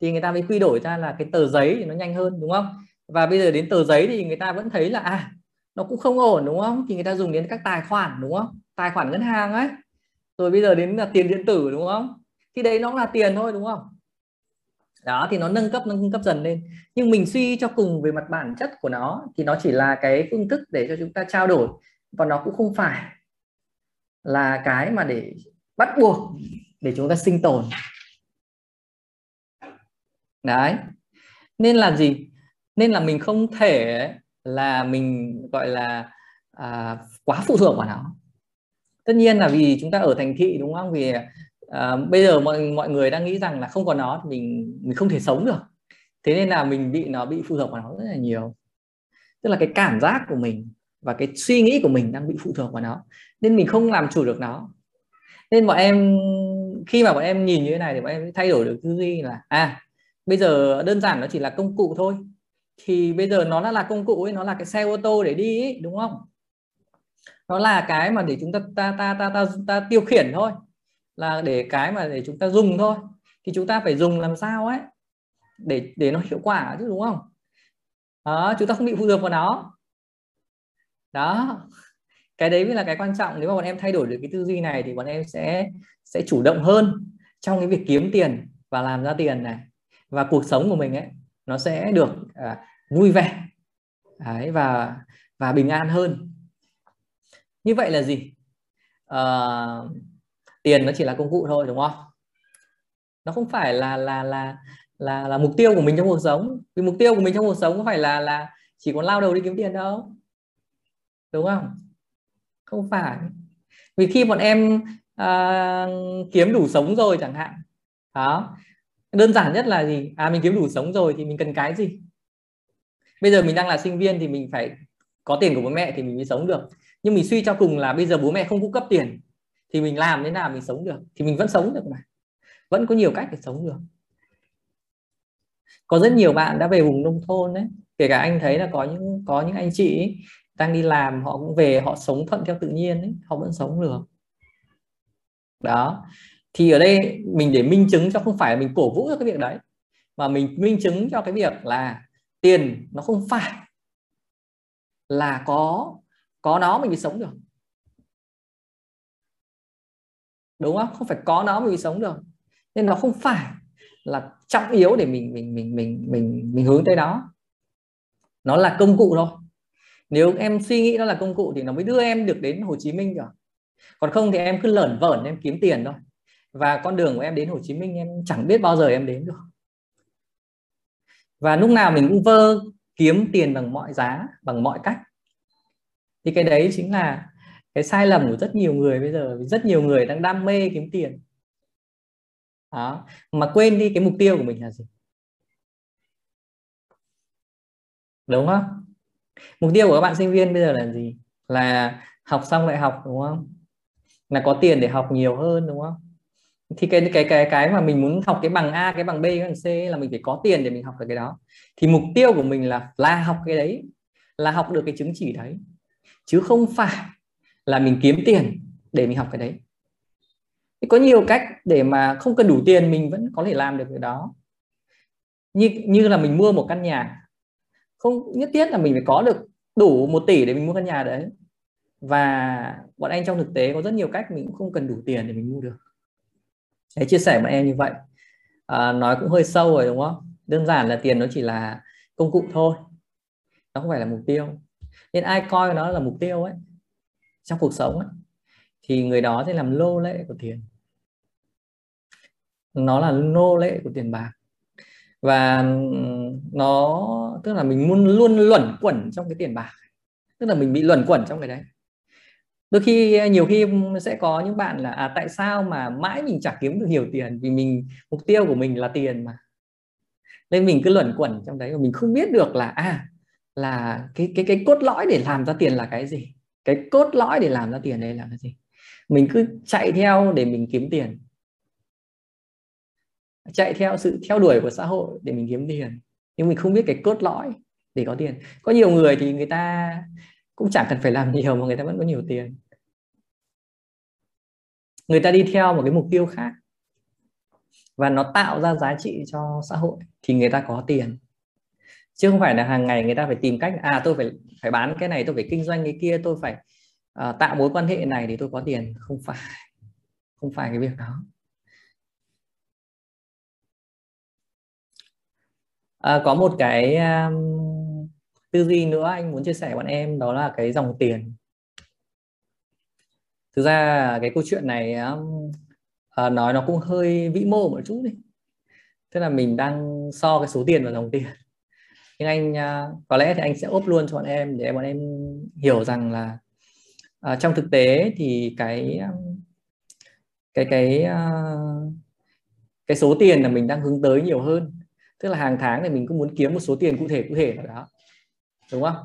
Thì người ta mới quy đổi ra là cái tờ giấy thì nó nhanh hơn đúng không? Và bây giờ đến tờ giấy thì người ta vẫn thấy là à nó cũng không ổn đúng không? Thì người ta dùng đến các tài khoản đúng không? Tài khoản ngân hàng ấy. Rồi bây giờ đến là tiền điện tử đúng không? Thì đấy nó là tiền thôi đúng không? Đó thì nó nâng cấp nâng cấp dần lên. Nhưng mình suy cho cùng về mặt bản chất của nó thì nó chỉ là cái phương thức để cho chúng ta trao đổi và nó cũng không phải là cái mà để bắt buộc để chúng ta sinh tồn. Đấy. Nên là gì? Nên là mình không thể là mình gọi là à, quá phụ thuộc vào nó. Tất nhiên là vì chúng ta ở thành thị đúng không? Vì à, bây giờ mọi mọi người đang nghĩ rằng là không có nó thì mình mình không thể sống được. Thế nên là mình bị nó bị phụ thuộc vào nó rất là nhiều. Tức là cái cảm giác của mình và cái suy nghĩ của mình đang bị phụ thuộc vào nó nên mình không làm chủ được nó. Nên bọn em khi mà bọn em nhìn như thế này thì bọn em thay đổi được tư duy là à bây giờ đơn giản nó chỉ là công cụ thôi. Thì bây giờ nó là công cụ ấy nó là cái xe ô tô để đi ấy, đúng không? Nó là cái mà để chúng ta ta ta ta ta, ta tiêu khiển thôi. Là để cái mà để chúng ta dùng thôi. Thì chúng ta phải dùng làm sao ấy? Để để nó hiệu quả chứ đúng không? Đó chúng ta không bị phụ thuộc vào nó đó. Cái đấy mới là cái quan trọng. Nếu mà bọn em thay đổi được cái tư duy này thì bọn em sẽ sẽ chủ động hơn trong cái việc kiếm tiền và làm ra tiền này. Và cuộc sống của mình ấy nó sẽ được à, vui vẻ. Đấy, và và bình an hơn. Như vậy là gì? À, tiền nó chỉ là công cụ thôi đúng không? Nó không phải là là là là là mục tiêu của mình trong cuộc sống. Vì mục tiêu của mình trong cuộc sống có phải là là chỉ còn lao đầu đi kiếm tiền đâu đúng không? Không phải. Vì khi bọn em uh, kiếm đủ sống rồi chẳng hạn. Đó. Đơn giản nhất là gì? À mình kiếm đủ sống rồi thì mình cần cái gì? Bây giờ mình đang là sinh viên thì mình phải có tiền của bố mẹ thì mình mới sống được. Nhưng mình suy cho cùng là bây giờ bố mẹ không cung cấp tiền thì mình làm thế nào mình sống được? Thì mình vẫn sống được mà. Vẫn có nhiều cách để sống được. Có rất nhiều bạn đã về vùng nông thôn đấy kể cả anh thấy là có những có những anh chị ấy, đang đi làm họ cũng về họ sống thuận theo tự nhiên ấy, họ vẫn sống được. Đó. Thì ở đây mình để minh chứng cho không phải là mình cổ vũ cho cái việc đấy mà mình minh chứng cho cái việc là tiền nó không phải là có có nó mình mới sống được. Đúng không? Không phải có nó mình mới sống được. Nên nó không phải là trọng yếu để mình mình mình mình mình mình hướng tới đó. Nó là công cụ thôi nếu em suy nghĩ nó là công cụ thì nó mới đưa em được đến Hồ Chí Minh rồi. Còn không thì em cứ lởn vởn, em kiếm tiền thôi. Và con đường của em đến Hồ Chí Minh em chẳng biết bao giờ em đến được. Và lúc nào mình cũng vơ kiếm tiền bằng mọi giá, bằng mọi cách. Thì cái đấy chính là cái sai lầm của rất nhiều người bây giờ rất nhiều người đang đam mê kiếm tiền. Đó. Mà quên đi cái mục tiêu của mình là gì? Đúng không? Mục tiêu của các bạn sinh viên bây giờ là gì? Là học xong đại học, đúng không? Là có tiền để học nhiều hơn, đúng không? Thì cái cái cái cái mà mình muốn học cái bằng A, cái bằng B, cái bằng C là mình phải có tiền để mình học được cái đó. Thì mục tiêu của mình là là học cái đấy, là học được cái chứng chỉ đấy. Chứ không phải là mình kiếm tiền để mình học cái đấy. Thì có nhiều cách để mà không cần đủ tiền mình vẫn có thể làm được cái đó. Như như là mình mua một căn nhà không nhất thiết là mình phải có được đủ một tỷ để mình mua căn nhà đấy. Và bọn anh trong thực tế có rất nhiều cách mình cũng không cần đủ tiền để mình mua được. Để chia sẻ bọn em như vậy. À, nói cũng hơi sâu rồi đúng không? Đơn giản là tiền nó chỉ là công cụ thôi. Nó không phải là mục tiêu. Nên ai coi nó là mục tiêu ấy trong cuộc sống ấy, thì người đó sẽ làm lô lệ của tiền. Nó là nô lệ của tiền bạc và nó tức là mình luôn luôn luẩn quẩn trong cái tiền bạc. Tức là mình bị luẩn quẩn trong cái đấy. Đôi khi ờ, nhiều khi sẽ có những bạn là à, tại sao mà mãi mình chả kiếm được nhiều tiền? Vì mình mục tiêu của mình là tiền mà. Nên mình cứ luẩn quẩn trong đấy và mình không biết được là à là cái cái cái cốt lõi để làm ra tiền là cái gì? Cái cốt lõi để làm ra tiền đây là cái gì? Mình cứ chạy theo để mình kiếm tiền chạy theo sự theo đuổi của xã hội để mình kiếm tiền. Nhưng mình không biết cái cốt lõi để có tiền. Có nhiều người thì người ta cũng chẳng cần phải làm nhiều mà người ta vẫn có nhiều tiền. Người ta đi theo một cái mục tiêu khác. Và nó tạo ra giá trị cho xã hội thì người ta có tiền. Chứ không phải là hàng ngày người ta phải tìm cách à tôi phải phải bán cái này tôi phải kinh doanh cái kia tôi phải uh, tạo mối quan hệ này để tôi có tiền. Không phải. Không phải cái việc đó. À, có một cái um, tư duy nữa anh muốn chia sẻ bọn em đó là cái dòng tiền. Thực ra cái câu chuyện này um, à, nói nó cũng hơi vĩ mô một chút đi. Tức là mình đang so cái số tiền và dòng tiền. Nhưng anh uh, có lẽ thì anh sẽ ốp luôn cho bọn em để bọn em hiểu rằng là uh, trong thực tế thì cái um, cái cái uh, cái số tiền là mình đang hướng tới nhiều hơn tức là hàng tháng thì mình cũng muốn kiếm một số tiền cụ thể cụ thể vào đó. Đúng không?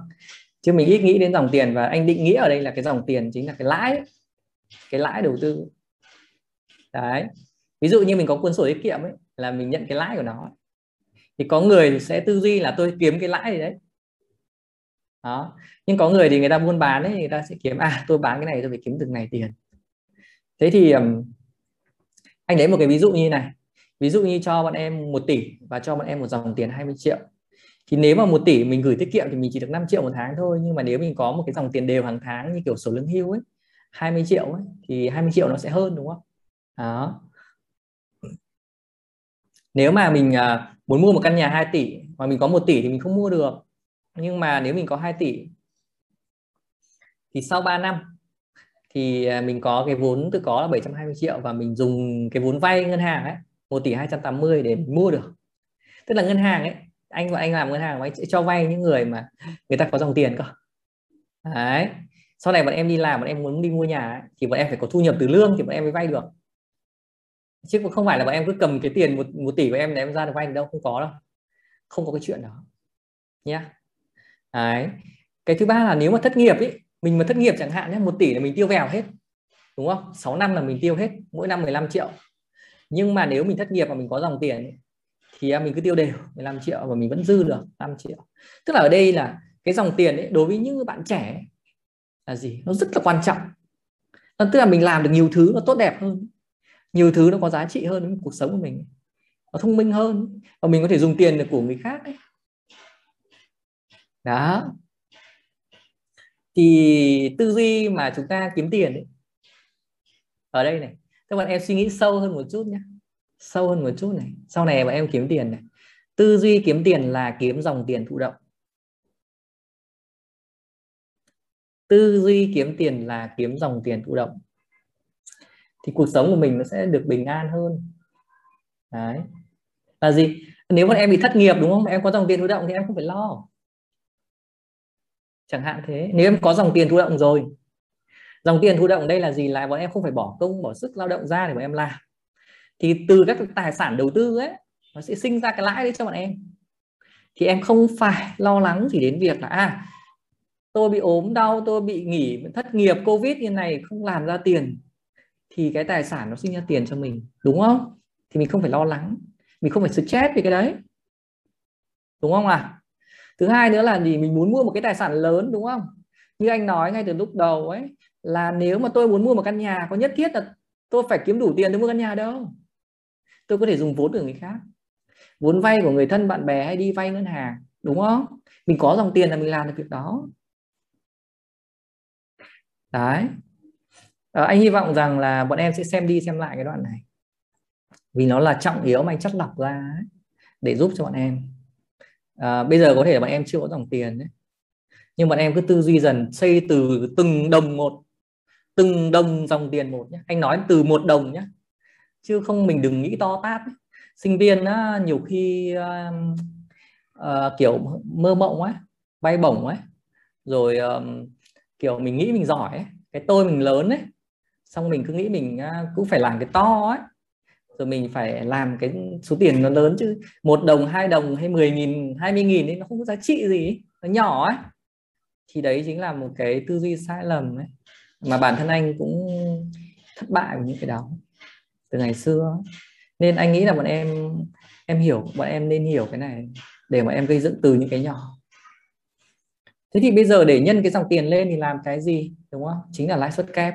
Chứ mình ít nghĩ đến dòng tiền và anh định nghĩa ở đây là cái dòng tiền chính là cái lãi cái lãi đầu tư. Đấy. Ví dụ như mình có cuốn sổ tiết kiệm ấy, là mình nhận cái lãi của nó. Thì có người sẽ tư duy là tôi kiếm cái lãi gì đấy. Đó. Nhưng có người thì người ta buôn bán ấy, người ta sẽ kiếm à tôi bán cái này tôi phải kiếm từng này tiền. Thế thì anh lấy một cái ví dụ như này ví dụ như cho bọn em 1 tỷ và cho bọn em một dòng tiền 20 triệu. Thì nếu mà 1 tỷ mình gửi tiết kiệm thì mình chỉ được 5 triệu một tháng thôi nhưng mà nếu mình có một cái dòng tiền đều hàng tháng như kiểu sổ lương hưu ấy 20 triệu ấy, thì 20 triệu nó sẽ hơn đúng không? Đó. Nếu mà mình à, muốn mua một căn nhà 2 tỷ mà mình có 1 tỷ thì mình không mua được. Nhưng mà nếu mình có 2 tỷ thì sau 3 năm thì à, mình có cái vốn tự có là 720 triệu và mình dùng cái vốn vay ngân hàng ấy 1 tỷ 280 để mua được. Tức là ngân hàng ấy anh và anh làm ngân hàng mà anh sẽ cho vay những người mà người ta có dòng tiền cơ. Đấy. Sau này bọn em đi làm bọn em muốn đi mua nhà ấy, thì bọn em phải có thu nhập từ lương thì bọn em mới vay được. Chứ không phải là bọn em cứ cầm cái tiền một, một tỷ của em để em ra được vay đâu không có đâu. Không có cái chuyện đó. Nhá. Đấy. Cái thứ ba là nếu mà thất nghiệp ấy mình mà thất nghiệp chẳng hạn nhé một tỷ là mình tiêu vèo hết. Đúng không? 6 năm là mình tiêu hết mỗi năm 15 triệu nhưng mà nếu mình thất nghiệp và mình có dòng tiền thì à, mình cứ tiêu đều 15 triệu và mình vẫn dư được 5 triệu. Tức là ở đây là cái dòng tiền ấy đối với những bạn trẻ là gì? Nó rất là quan trọng. Tức là mình làm được nhiều thứ nó tốt đẹp hơn nhiều thứ nó có giá trị hơn với cuộc sống của mình nó thông minh hơn và mình có thể dùng tiền được của người khác ấy. đó. Thì tư duy mà chúng ta kiếm tiền ấy, ở đây này các bạn em suy nghĩ sâu hơn một chút nhé. Sâu hơn một chút này. Sau này bọn em kiếm tiền này. Tư duy kiếm tiền là kiếm dòng tiền thụ động. Tư duy kiếm tiền là kiếm dòng tiền thụ động. Thì cuộc sống của mình nó sẽ được bình an hơn. Đấy. Là gì? Nếu mà em bị thất nghiệp đúng không? Em có dòng tiền thụ động thì em không phải lo. Chẳng hạn thế. Nếu em có dòng tiền thụ động rồi dòng tiền thụ động đây là gì? Là bọn em không phải bỏ công, bỏ sức lao động ra để bọn em làm. Thì từ các tài sản đầu tư ấy, nó sẽ sinh ra cái lãi đấy cho bọn em. Thì em không phải lo lắng gì đến việc là à tôi bị ốm đau, tôi bị nghỉ, thất nghiệp, covid như này, không làm ra tiền, thì cái tài sản nó sinh ra tiền cho mình, đúng không? Thì mình không phải lo lắng, mình không phải stress về cái đấy. Đúng không à thứ hai nữa là gì? Mình muốn mua một cái tài sản lớn, đúng không? Như anh nói ngay từ lúc đầu ấy là nếu mà tôi muốn mua một căn nhà có nhất thiết là tôi phải kiếm đủ tiền để mua căn nhà đâu. Tôi có thể dùng vốn của người khác. Vốn vay của người thân bạn bè hay đi vay ngân hàng đúng không? Mình có dòng tiền là mình làm được việc đó. Đấy. À, anh hy vọng rằng là bọn em sẽ xem đi xem lại cái đoạn này. Vì nó là trọng yếu mà anh chắt lọc ra ấy, để giúp cho bọn em. À, bây giờ có thể là bọn em chưa có dòng tiền đấy. Nhưng bọn em cứ tư duy dần xây từ từng đồng một từng đồng dòng tiền một nhé anh nói từ một đồng nhé chứ không mình đừng nghĩ to tát ấy. sinh viên á, nhiều khi uh, uh, kiểu mơ mộng ấy bay bổng ấy rồi uh, kiểu mình nghĩ mình giỏi ấy. cái tôi mình lớn ấy. Xong mình cứ nghĩ mình uh, cũng phải làm cái to ấy rồi mình phải làm cái số tiền nó lớn chứ. Một đồng hai đồng hay mười nghìn hai mươi nghìn ấy nó không có giá trị gì nó nhỏ ấy. Thì đấy chính là một cái tư duy sai lầm ấy mà bản thân anh cũng thất bại với những cái đó từ ngày xưa. Nên anh nghĩ là bọn em em hiểu bọn em nên hiểu cái này để mà em gây dựng từ những cái nhỏ. Thế thì bây giờ để nhân cái dòng tiền lên thì làm cái gì đúng không? Chính là lãi suất kép.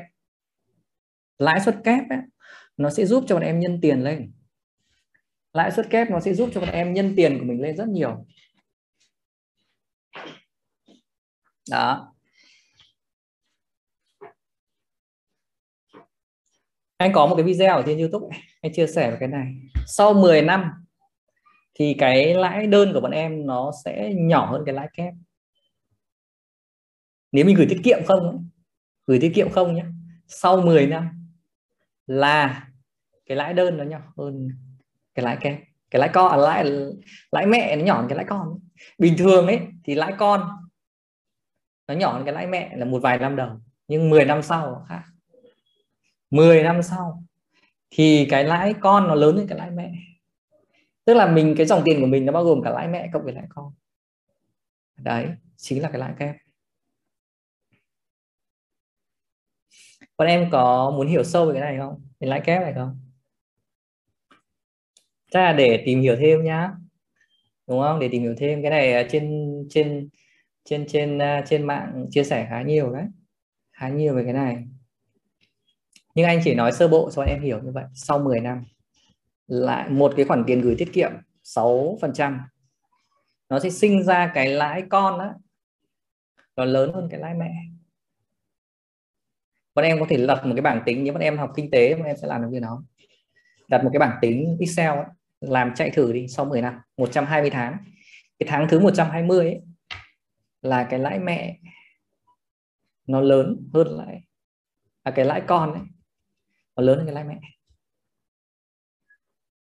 Lãi suất kép ấy, nó sẽ giúp cho bọn em nhân tiền lên. Lãi suất kép nó sẽ giúp cho bọn em nhân tiền của mình lên rất nhiều. Đó. Anh có một cái video ở trên YouTube anh chia sẻ về cái này. Sau 10 năm thì cái lãi đơn của bọn em nó sẽ nhỏ hơn cái lãi kép. Nếu mình gửi tiết kiệm không gửi tiết kiệm không nhé sau 10 năm là cái lãi đơn nó nhỏ hơn cái lãi kép. Cái lãi con à, lãi lãi mẹ nó nhỏ hơn cái lãi con bình thường ấy thì lãi con nó nhỏ hơn cái lãi mẹ là một vài năm đầu nhưng 10 năm sau khác. 10 năm sau, thì cái lãi con nó lớn hơn cái lãi mẹ. Tức là mình, cái dòng tiền của mình nó bao gồm cả lãi mẹ cộng với lãi con. Đấy, chính là cái lãi kép. Bọn em có muốn hiểu sâu về cái này không? Cái lãi kép này không? Chắc là để tìm hiểu thêm nhá. Đúng không? Để tìm hiểu thêm. Cái này trên trên trên trên à, trên mạng chia sẻ khá nhiều đấy. Khá nhiều về cái này nhưng anh chỉ nói sơ bộ cho em hiểu như vậy. Sau 10 năm lại một cái khoản tiền gửi tiết kiệm 6% nó sẽ sinh ra cái lãi con đó nó lớn hơn cái lãi mẹ. Bọn em có thể lập một cái bảng tính nếu bọn em học kinh tế bọn em sẽ làm được như nó đặt một cái bảng tính Excel ấy, làm chạy thử đi sau 10 năm 120 tháng. Cái tháng thứ 120 ấy là cái lãi mẹ nó lớn hơn lãi à cái lãi con ấy nó lớn hơn cái lãi mẹ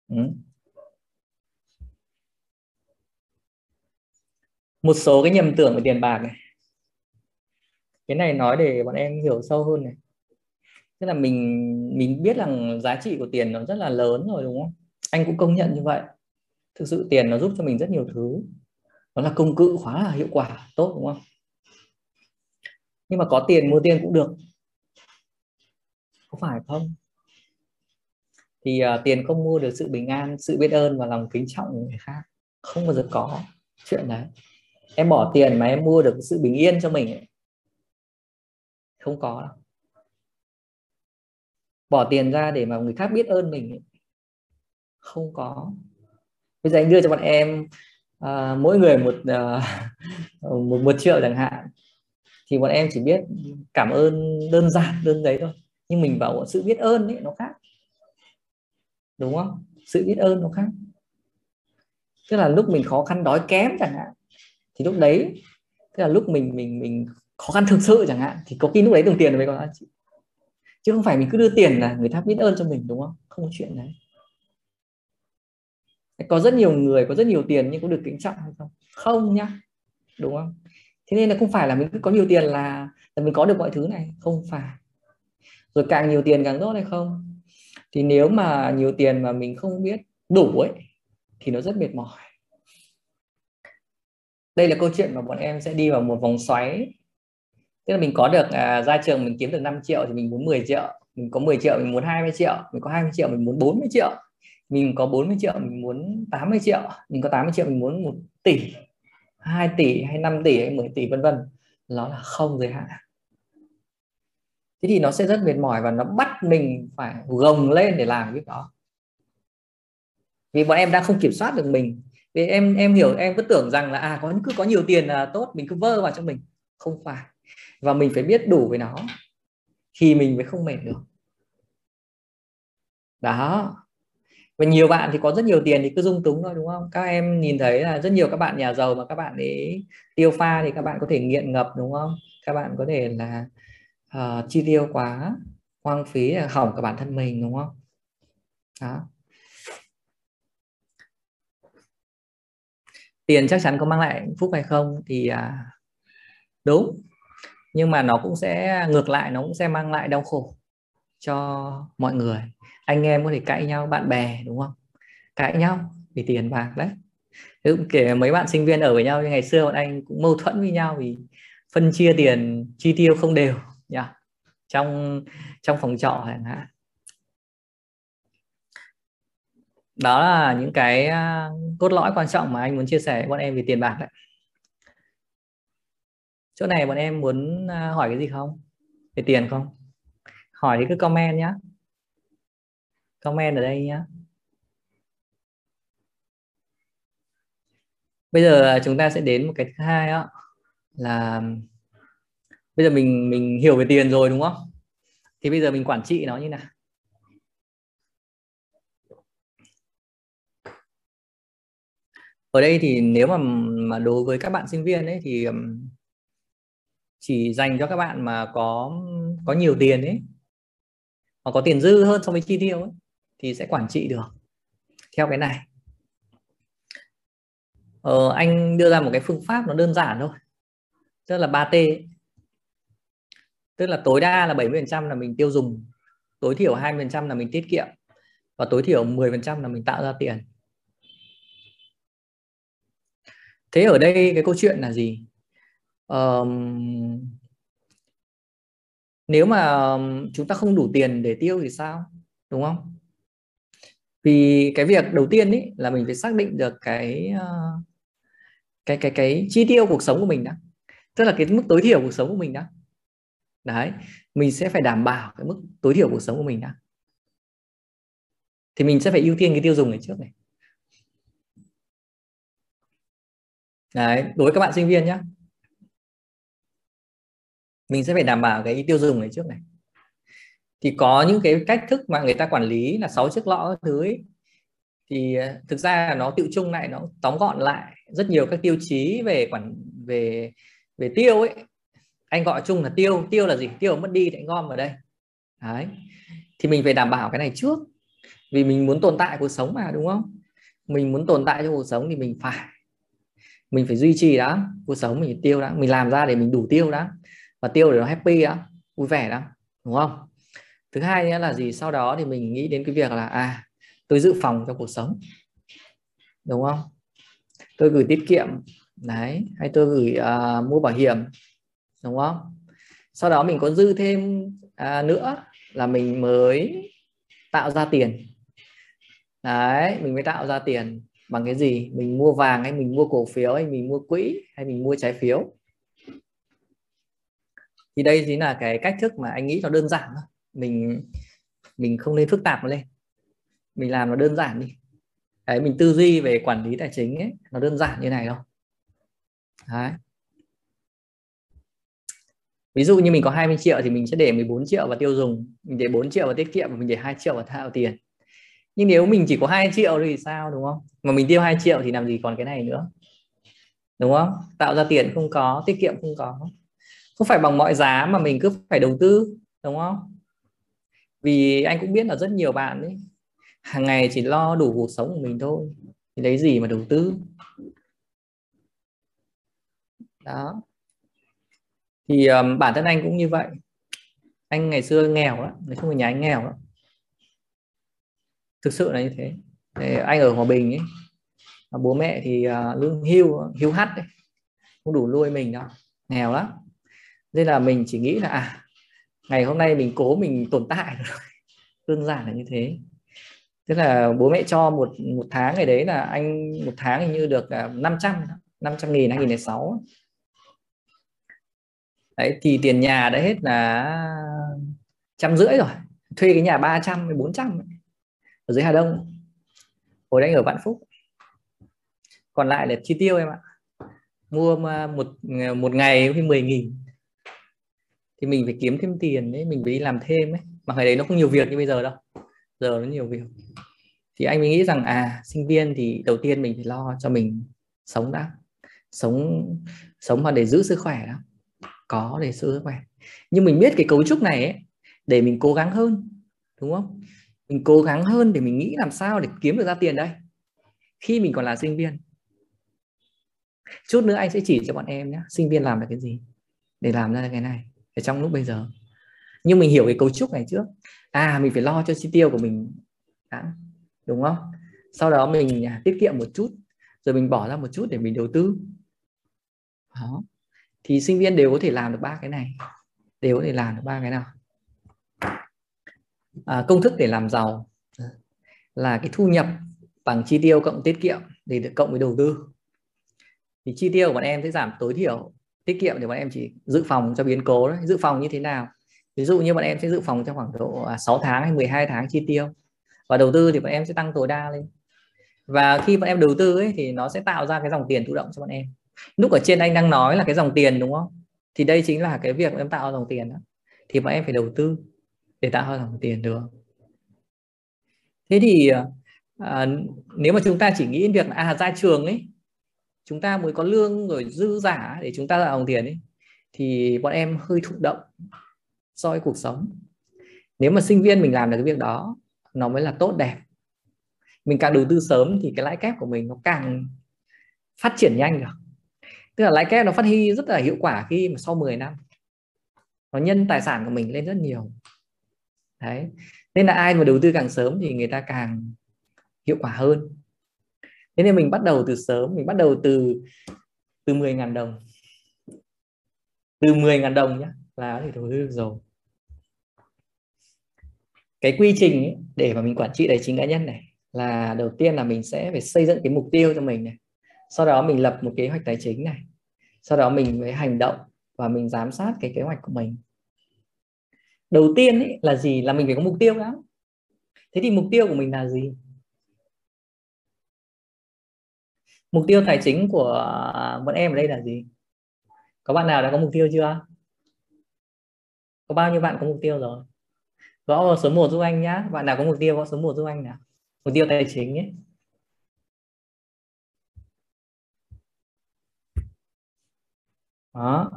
ừ. một số cái nhầm tưởng về tiền bạc này. Cái này nói để bọn em hiểu sâu hơn này. Tức là mình mình biết rằng giá trị của tiền nó rất là lớn rồi, đúng không? Anh cũng công nhận như vậy. Thực sự tiền nó giúp cho mình rất nhiều thứ. Nó là công cụ khá là hiệu quả, tốt, đúng không? Nhưng mà có tiền, mua tiền cũng được có phải không? Thì uh, tiền không mua được sự bình an sự biết ơn và lòng kính trọng người khác. Không bao giờ có chuyện đấy. Em bỏ tiền mà em mua được sự bình yên cho mình ấy. không có đâu. Bỏ tiền ra để mà người khác biết ơn mình ấy. không có. Bây giờ anh đưa cho bọn em uh, mỗi người một uh, một một triệu chẳng hạn. Thì bọn em chỉ biết cảm ơn đơn giản đơn giấy thôi nhưng mình bảo sự biết ơn ấy nó khác. Đúng không? Sự biết ơn nó khác. Tức là lúc mình khó khăn đói kém chẳng hạn thì lúc đấy tức là lúc mình mình mình khó khăn thực sự chẳng hạn thì có khi lúc đấy đồng tiền mới có trị. Chứ không phải mình cứ đưa tiền là người ta biết ơn cho mình đúng không? Không có chuyện đấy. Có rất nhiều người có rất nhiều tiền nhưng có được kính trọng hay không? Không nhá. Đúng không? Thế nên là không phải là mình cứ có nhiều tiền là là mình có được mọi thứ này. Không phải rồi càng nhiều tiền càng tốt hay không? Thì nếu mà nhiều tiền mà mình không biết đủ ấy thì nó rất mệt mỏi. Đây là câu chuyện mà bọn em sẽ đi vào một vòng xoáy. Tức là mình có được à, ra trường mình kiếm được 5 triệu thì mình muốn 10 triệu. Mình có 10 triệu mình muốn 20 triệu. Mình có 20 triệu mình muốn 40 triệu. Mình có 40 triệu mình muốn 80 triệu. Mình có 80 triệu mình muốn 1 tỷ 2 tỷ hay 5 tỷ hay 10 tỷ vân vân. Nó là không giới hạn thế thì nó sẽ rất mệt mỏi và nó bắt mình phải gồng lên để làm việc đó. Vì bọn em đang không kiểm soát được mình. Vì em em hiểu, em cứ tưởng rằng là à có cứ có nhiều tiền là tốt, mình cứ vơ vào cho mình. Không phải. Và mình phải biết đủ với nó. Thì mình mới không mệt được. Đó. Và nhiều bạn thì có rất nhiều tiền thì cứ dung túng thôi, đúng không? Các em nhìn thấy là rất nhiều các bạn nhà giàu mà các bạn ấy tiêu pha thì các bạn có thể nghiện ngập, đúng không? Các bạn có thể là uh, chi tiêu quá hoang phí hỏng cả bản thân mình đúng không? Đó. Tiền chắc chắn có mang lại hạnh phúc hay không thì à, đúng. Nhưng mà nó cũng sẽ ngược lại nó cũng sẽ mang lại đau khổ cho mọi người. Anh em có thể cãi nhau bạn bè đúng không? Cãi nhau vì tiền bạc đấy. Cũng kể mấy bạn sinh viên ở với nhau như ngày xưa bọn anh cũng mâu thuẫn với nhau vì phân chia tiền chi tiêu không đều yeah. trong trong phòng trọ chẳng hạn dạ. đó là những cái à, cốt lõi quan trọng mà anh muốn chia sẻ với bọn em về tiền bạc đấy chỗ này bọn em muốn à, hỏi cái gì không? Về tiền không? Hỏi thì cứ comment nhé comment ở đây nhé bây giờ chúng ta sẽ đến một cái thứ hai đó là bây giờ mình mình hiểu về tiền rồi đúng không? Thì bây giờ mình quản trị nó như nào? Ở đây thì nếu mà mà đối với các bạn sinh viên ấy thì chỉ dành cho các bạn mà có có nhiều tiền ấy mà có tiền dư hơn so với chi tiêu ấy, thì sẽ quản trị được. Theo cái này. Ờ, anh đưa ra một cái phương pháp nó đơn giản thôi. Tức là 3T tức là tối đa là 70% là mình tiêu dùng tối thiểu 20% là mình tiết kiệm và tối thiểu 10% là mình tạo ra tiền. Thế ở đây cái câu chuyện là gì? Um, nếu mà chúng ta không đủ tiền để tiêu thì sao? Đúng không? Vì cái việc đầu tiên ấy là mình phải xác định được cái ờ, cái cái cái chi tiêu cuộc sống của mình đã. Tức là cái mức tối thiểu cuộc sống của mình đã đấy, mình sẽ phải đảm bảo cái mức tối thiểu cuộc sống của mình đã. Thì mình sẽ phải ưu tiên cái tiêu dùng này trước này. Đấy, đối với các bạn sinh viên nhé mình sẽ phải đảm bảo cái tiêu dùng này trước này. Thì có những cái cách thức mà người ta quản lý là sáu chiếc lọ thứ ấy. thì à, thực ra là nó tự chung lại, nó tóm gọn lại rất nhiều các tiêu chí về quản, về về tiêu ấy anh gọi chung là tiêu tiêu là gì? Tiêu mất đi thì anh gom vào đây. Đấy. Thì mình phải đảm bảo cái này trước. Vì mình muốn tồn tại cuộc sống mà đúng không? Mình muốn tồn tại trong cuộc sống thì mình phải. Mình phải duy trì đó cuộc sống mình tiêu đã. Mình làm ra để mình đủ tiêu đã. Và tiêu để nó happy đã vui vẻ đó đúng không? Thứ hai nữa là gì? Sau đó thì mình nghĩ đến cái việc là à tôi dự phòng cho cuộc sống. Đúng không? Tôi gửi tiết kiệm. Đấy. Hay tôi gửi uh, mua bảo hiểm đúng không? Sau đó mình có dư thêm à, nữa là mình mới tạo ra tiền. Đấy mình mới tạo ra tiền. Bằng cái gì? Mình mua vàng hay mình mua cổ phiếu hay mình mua quỹ hay mình mua trái phiếu? Thì đây chính là cái cách thức mà anh nghĩ nó đơn giản thôi. Mình mình không nên phức tạp nó lên. Mình làm nó đơn giản đi. Đấy mình tư duy về quản lý tài chính ấy nó đơn giản như này thôi. Đấy ví dụ như mình có 20 triệu thì mình sẽ để 14 triệu vào tiêu dùng, mình để 4 triệu vào tiết kiệm và mình để 2 triệu vào thao tiền. Nhưng nếu mình chỉ có 2 triệu thì sao, đúng không? Mà mình tiêu 2 triệu thì làm gì còn cái này nữa? Đúng không? Tạo ra tiền không có, tiết kiệm không có. Không phải bằng mọi giá mà mình cứ phải đầu tư, đúng không? Vì anh cũng biết là rất nhiều bạn ấy, hàng ngày chỉ lo đủ cuộc sống của mình thôi, thì lấy gì mà đầu tư? Đó thì um, bản thân anh cũng như vậy. Anh ngày xưa nghèo lắm nói chung là nhà anh nghèo lắm. Thực sự là như thế. Thì anh ở hòa bình ấy bố mẹ thì uh, lương hưu hưu hắt đấy không đủ nuôi mình đâu nghèo lắm. Nên là mình chỉ nghĩ là à ngày hôm nay mình cố mình tồn tại rồi đơn giản là như thế. Tức là bố mẹ cho một một tháng ngày đấy là anh một tháng hình như được ờ, 500 500 nghìn 2006 đấy, thì tiền nhà đã hết là trăm rưỡi rồi. Thuê cái nhà 300 trăm bốn trăm ở dưới Hà Đông. Hồi đấy ở Vạn Phúc. Còn lại là chi tiêu em ạ. Mua ờ, một ờ, một ngày thì 10 nghìn. Thì mình phải kiếm thêm tiền đấy mình phải đi làm thêm ấy. Mà ngày đấy nó không nhiều việc như bây giờ đâu. Giờ nó nhiều việc. Thì anh mới nghĩ rằng à sinh viên thì đầu tiên mình phải lo cho mình sống đã. Sống sống mà để giữ sức khỏe đó có để giữ các bạn. Nhưng mình biết cái cấu trúc này ấy, để mình cố gắng hơn đúng không? Mình cố gắng hơn để mình nghĩ làm sao để kiếm được ra tiền đây. Khi mình còn là sinh viên. Chút nữa anh sẽ chỉ cho bọn em nhé sinh viên làm được cái gì để làm ra cái này ở trong lúc bây giờ. Nhưng mình hiểu cái cấu trúc này trước. À mình phải lo cho chi tiêu của mình đã đúng không? Sau đó mình à, tiết kiệm một chút rồi mình bỏ ra một chút để mình đầu tư. Đó thì sinh viên đều có thể làm được ba cái này. Đều có thể làm được ba cái nào. À, công thức để làm giàu là cái thu nhập bằng chi tiêu cộng tiết kiệm để được cộng với đầu tư. Thì chi tiêu của bọn em sẽ giảm tối thiểu tiết kiệm thì bọn em chỉ dự phòng cho biến cố đấy dự phòng như thế nào? Ví dụ như bọn em sẽ dự phòng trong khoảng độ à, 6 tháng hay 12 tháng chi tiêu. Và đầu tư thì bọn em sẽ tăng tối đa lên. Và khi bọn em đầu tư ấy thì nó sẽ tạo ra cái dòng tiền thụ động cho bọn em lúc ở trên anh đang nói là cái dòng tiền đúng không? Thì đây chính là cái việc em tạo dòng tiền đó. Thì bọn em phải đầu tư để tạo ra dòng tiền được. Thế thì à, nếu mà chúng ta chỉ nghĩ đến việc à ra trường ấy chúng ta mới có lương rồi dư giả để chúng ta tạo dòng tiền ấy thì bọn em hơi thụ động soi cuộc sống. Nếu mà sinh viên mình làm được cái việc đó nó mới là tốt đẹp. Mình càng đầu tư sớm thì cái lãi kép của mình nó càng phát triển nhanh được tức là lãi kép nó phát huy rất là hiệu quả khi mà sau 10 năm. Nó nhân tài sản của mình lên rất nhiều. Đấy. Nên là ai mà đầu tư càng sớm thì người ta càng hiệu quả hơn. Thế nên mình bắt đầu từ sớm mình bắt đầu từ từ 10.000 đồng. Từ 10.000 đồng nhé là có thể đầu tư được rồi. Cái quy trình ấy, để mà mình quản trị tài chính cá nhân này là đầu tiên là mình sẽ phải xây dựng cái mục tiêu cho mình này sau đó mình lập một kế hoạch tài chính này. Sau đó mình mới hành động và mình giám sát cái kế hoạch của mình. Đầu tiên ấy là gì? Là mình phải có mục tiêu đã. Thế thì mục tiêu của mình là gì? Mục tiêu tài chính của bọn em ở đây là gì? Có bạn nào đã có mục tiêu chưa? Có bao nhiêu bạn có mục tiêu rồi? Gõ vào số 1 giúp anh nhá. Bạn nào có mục tiêu, gõ số 1 giúp anh nào. Mục tiêu tài chính ấy đó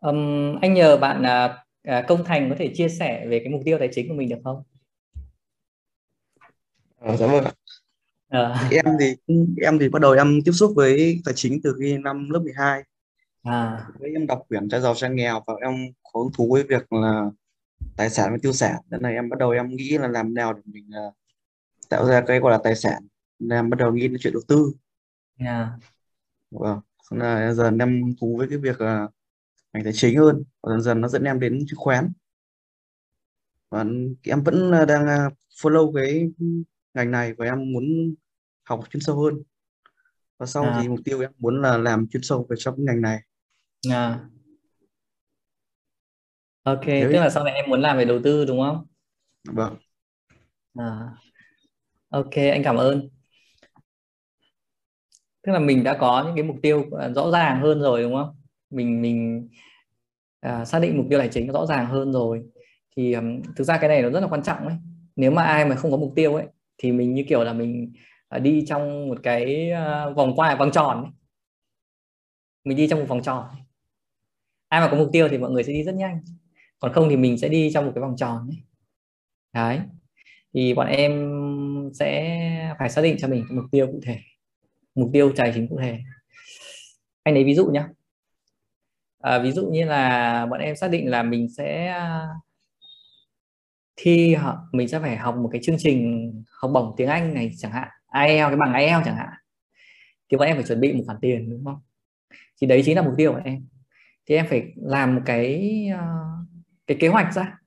Um, anh nhờ bạn uh, Công Thành có thể chia sẻ về cái mục tiêu tài chính của mình được không? À, cảm ơn ạ. À. Em thì em thì bắt đầu em tiếp xúc với tài chính từ khi năm lớp 12. À. Với em đọc quyển Trai giàu trai nghèo và em có hứng thú với việc là tài sản và tiêu sản. Nên là em bắt đầu em nghĩ là làm nào để mình uh, tạo ra cái gọi là tài sản. Nên em bắt đầu nghĩ đến chuyện đầu tư. Yeah. Vâng. Nên là giờ em thú với cái việc uh, ngành tài chính hơn và dần dần nó dẫn em đến chứng khoán và em vẫn ờ, đang ờ, follow cái ngành này và em muốn học chuyên sâu hơn. Và sau à. thì mục tiêu em muốn là làm chuyên sâu về trong ngành này. À. ok Nếu tức là sau này em muốn làm về đầu tư đúng không? Vâng. À. ok anh cảm ơn. Tức là mình đã có những cái mục tiêu ờ, rõ ràng hơn rồi đúng không? Mình mình à, xác định mục tiêu tài chính rõ ràng hơn rồi. Thì um, thực ra cái này nó rất là quan trọng ấy. Nếu mà ai mà không có mục tiêu ấy thì mình như kiểu là mình à, đi trong một cái à, vòng quay vòng tròn ấy. mình đi trong một vòng tròn. Ai mà có mục tiêu thì mọi người sẽ đi rất nhanh. Còn không thì mình sẽ đi trong một cái vòng tròn ấy. đấy. Thì bọn em sẽ phải xác định cho mình mục tiêu cụ thể. Mục tiêu tài chính cụ thể. Anh lấy ví dụ nhé à, ví dụ như là bọn em xác định là mình sẽ à, thi mình sẽ phải học một cái chương trình học bổng tiếng Anh này chẳng hạn IELTS cái bằng IELTS chẳng hạn. Thì bọn em phải chuẩn bị một khoản tiền đúng không? Thì đấy chính là mục tiêu của em. Thì em phải làm một cái uh, cái kế hoạch ra.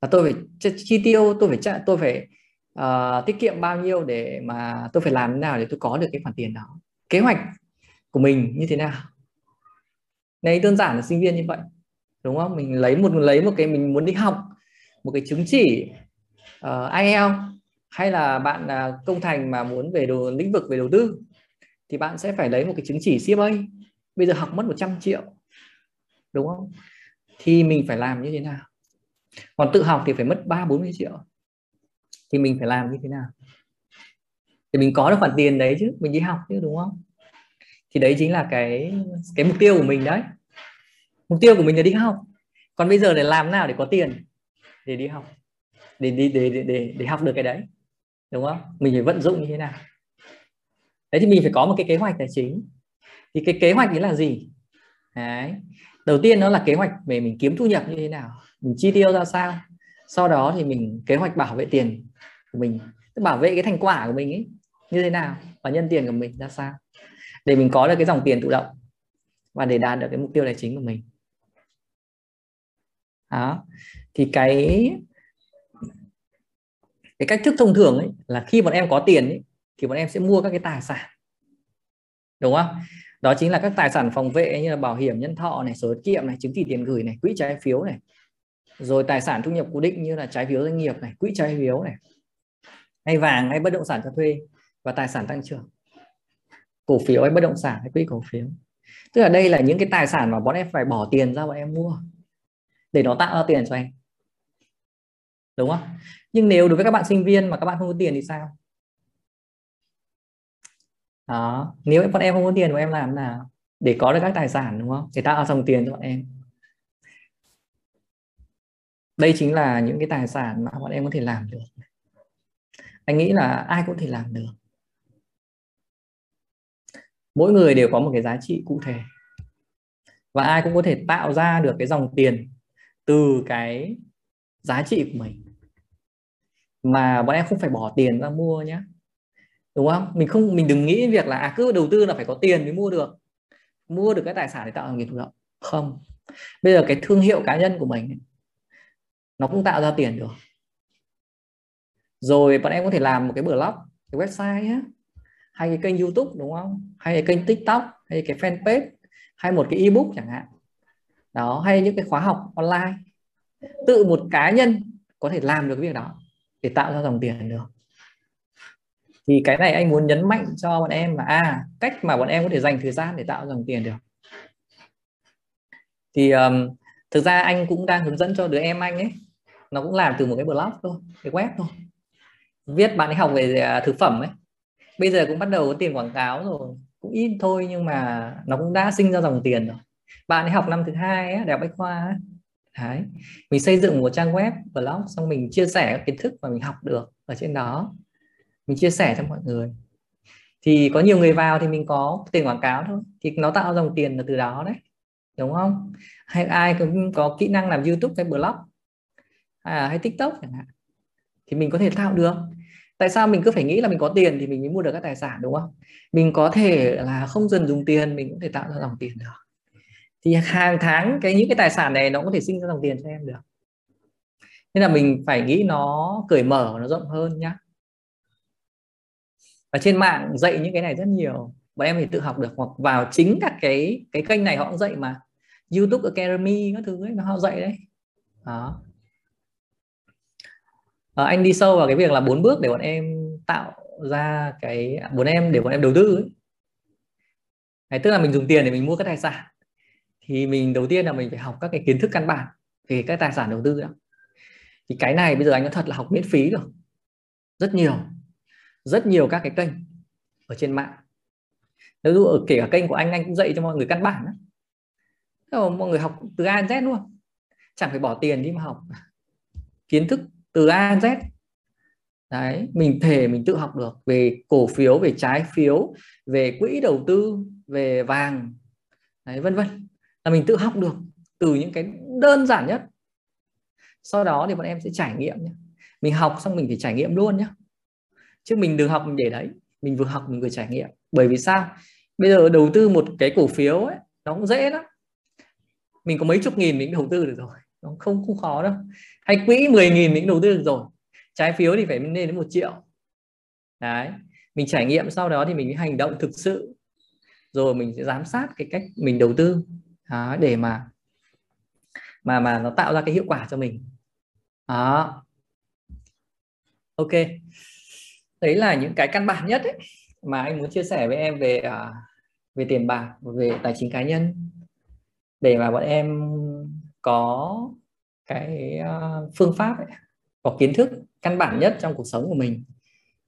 Và tôi phải chi tiêu tôi phải tôi phải uh, tiết kiệm bao nhiêu để mà tôi phải làm thế nào để tôi có được cái khoản tiền đó. Kế hoạch của mình như thế nào? Đấy đơn giản là sinh viên như vậy đúng không? Mình lấy một lấy một cái mình muốn đi học một cái chứng chỉ ờ, uh, IELTS hay là bạn à, công thành mà muốn về đồ lĩnh vực về đầu tư thì bạn sẽ phải lấy một cái chứng chỉ CFA bây giờ học mất 100 triệu đúng không? Thì mình phải làm như thế nào? Còn tự học thì phải mất ba bốn mươi triệu. Thì mình phải làm như thế nào? Thì mình có được khoản tiền đấy chứ mình đi học chứ đúng không? Thì đấy chính là cái cái mục tiêu của mình đấy. Mục tiêu của mình là đi học. Còn bây giờ để làm nào để có tiền? Để đi học. Để đi để, để để để học được cái đấy đúng không? Mình phải vận dụng như thế nào? Đấy, thì mình phải có một cái kế hoạch tài chính. Thì cái kế hoạch ấy là gì? Đấy. Đầu tiên nó là kế hoạch về mình kiếm thu nhập như thế nào, mình chi tiêu ra sao. Sau đó thì mình kế hoạch bảo vệ tiền của mình, tức bảo vệ cái thành quả của mình ấy, như thế nào và nhân tiền của mình ra sao. Để mình có được cái dòng tiền tự động và để đạt được cái mục tiêu tài chính của mình. Đó. Thì cái cái cách thức thông thường ấy là khi bọn em có tiền ấy, thì bọn em sẽ mua các cái tài sản. Đúng không? Đó chính là các tài sản phòng vệ như là bảo hiểm nhân thọ này sổ tiết kiệm này chứng chỉ tiền gửi này quỹ trái phiếu này. Rồi tài sản thu nhập cố định như là trái phiếu doanh nghiệp này quỹ trái phiếu này. Hay vàng hay bất động sản cho thuê và tài sản tăng trưởng. Cổ phiếu hay bất động sản hay quỹ cổ phiếu. Tức là đây là những cái tài sản mà bọn em phải bỏ tiền ra bọn em mua để nó tạo ra tiền cho em đúng không? Nhưng nếu đối với các bạn sinh viên mà các bạn không có tiền thì sao? Đó, nếu bọn em không có tiền bọn em làm nào? Để có được các tài sản, đúng không? Để tạo dòng tiền cho bọn em. Đây chính là những cái tài sản mà bọn em có thể làm được. Anh nghĩ là ai cũng thể làm được. Mỗi người đều có một cái giá trị cụ thể. Và ai cũng có thể tạo ra được cái dòng tiền từ cái giá trị của mình mà bọn em không phải bỏ tiền ra mua nhé đúng không? Mình không mình đừng nghĩ việc là à, cứ đầu tư là phải có tiền mới mua được. Mua được cái tài sản để tạo ra nghiệp thụ động. Không. Bây giờ cái thương hiệu cá nhân của mình ấy, nó cũng tạo ra tiền được. Rồi bọn em có thể làm một cái blog cái website ấy, hay cái kênh youtube đúng không? Hay cái kênh tiktok hay cái fanpage hay một cái ebook chẳng hạn. Đó hay những cái khóa học online. Tự một cá nhân có thể làm được việc đó để tạo ra dòng tiền được. Thì cái này anh muốn nhấn mạnh cho bọn em là à cách mà bọn em có thể dành thời gian để tạo dòng tiền được. Thì um, thực ra anh cũng đang hướng dẫn cho đứa em anh ấy. Nó cũng làm từ một cái blog thôi cái web thôi. Viết bạn ấy học về à, thực phẩm ấy. Bây giờ cũng bắt đầu có tiền quảng cáo rồi cũng ít thôi nhưng mà nó cũng đã sinh ra dòng tiền rồi. Bạn ấy học năm thứ hai ấy, đại học bách khoa ấy. Đấy. mình xây dựng một trang web blog xong mình chia sẻ các kiến thức mà mình học được ở trên đó. Mình chia sẻ cho mọi người. Thì có nhiều người vào thì mình có tiền quảng cáo thôi. Thì nó tạo dòng tiền là từ đó đấy. Đúng không? Hay ai cũng có kỹ năng làm youtube hay blog à, hay tiktok chẳng hạn thì mình có thể tạo được. Tại sao mình cứ phải nghĩ là mình có tiền thì mình mới mua được các tài sản đúng không? Mình có thể là không dần dùng tiền mình cũng thể tạo ra dòng tiền được thì hàng tháng cái những cái tài sản này nó có thể sinh ra dòng tiền cho em được. Nên là mình phải nghĩ nó cởi mở nó rộng hơn nhá. Và trên mạng dạy những cái này rất nhiều bọn em thì tự học được. Hoặc vào chính các cái cái kênh này họ cũng dạy mà. YouTube Academy các thứ ấy nó họ dạy đấy. Đó. À, anh đi sâu vào cái việc là bốn bước để bọn em tạo ra cái à, bốn em để bọn em đầu tư ấy. Đấy, tức là mình dùng tiền để mình mua các tài sản thì mình đầu tiên là mình phải học các cái kiến thức căn bản về các tài sản đầu tư đó thì cái này bây giờ anh nói thật là học miễn phí rồi. Rất nhiều rất nhiều các cái kênh ở trên mạng. Ví dụ ở kể cả kênh của anh anh cũng dạy cho mọi người căn bản đó. mọi người học từ A đến Z luôn. Chẳng phải bỏ tiền đi mà học. Kiến thức từ A đến Z. Đấy, mình thể mình tự học được về cổ phiếu, về trái phiếu, về quỹ đầu tư, về vàng. Đấy, vân vân là mình tự học được từ những cái đơn giản nhất. Sau đó thì bọn em sẽ trải nghiệm nhé mình học xong mình phải trải nghiệm luôn nhé chứ mình đừng học mình để đấy. Mình vừa học mình vừa trải nghiệm. Bởi vì sao? Bây giờ đầu tư một cái cổ phiếu ấy, nó cũng dễ lắm. Mình có mấy chục nghìn mình đầu tư được rồi. Nó không không khó đâu. Hay quỹ 10 nghìn mình đầu tư được rồi. Trái phiếu thì phải lên đến một triệu. Đấy. Mình trải nghiệm, sau đó thì mình hành động thực sự. Rồi mình sẽ giám sát cái cách mình đầu tư đó, để mà mà mà nó tạo ra cái hiệu quả cho mình. Đó. Ok. Đấy là những cái căn bản nhất ấy, mà anh muốn chia sẻ với em về uh, về tiền bạc về tài chính cá nhân. Để mà bọn em có cái uh, phương pháp ấy, có kiến thức căn bản nhất trong cuộc sống của mình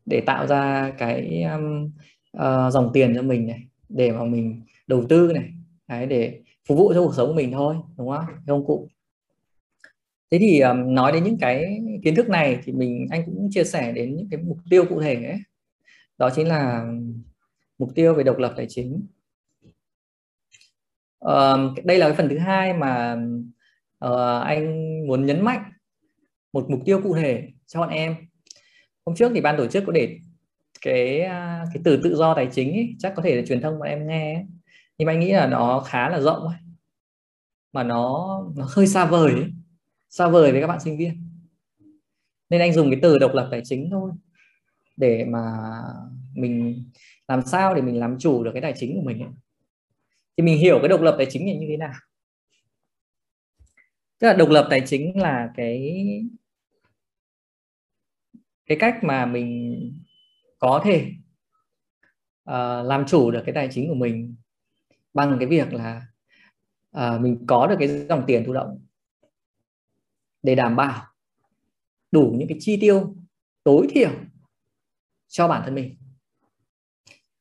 để tạo ra cái um, uh, dòng tiền cho mình này để mà mình đầu tư này. Đấy, để phục vụ cho cuộc sống của mình thôi đúng không? Công cụ. Thế thì um, nói đến những cái kiến thức này thì mình anh cũng chia sẻ đến những cái mục tiêu cụ thể ấy. Đó chính là mục tiêu về độc lập tài chính. Um, đây là cái phần thứ hai mà uh, anh muốn nhấn mạnh một mục tiêu cụ thể cho bọn em. Hôm trước thì ban tổ chức có để cái à, cái từ tự do tài chính ấy, chắc có thể là truyền thông bọn em nghe ấy nhưng mà anh nghĩ là nó khá là rộng ấy. mà nó nó hơi xa vời ấy. xa vời với các bạn sinh viên nên anh dùng cái từ độc lập tài chính thôi để mà mình làm sao để mình làm chủ được cái tài chính của mình ấy. thì mình hiểu cái độc lập tài chính là như thế nào tức là độc lập tài chính là cái cái cách mà mình có thể uh, làm chủ được cái tài chính của mình bằng cái việc là uh, mình có được cái dòng tiền thụ động để đảm bảo đủ những cái chi tiêu tối thiểu cho bản thân mình.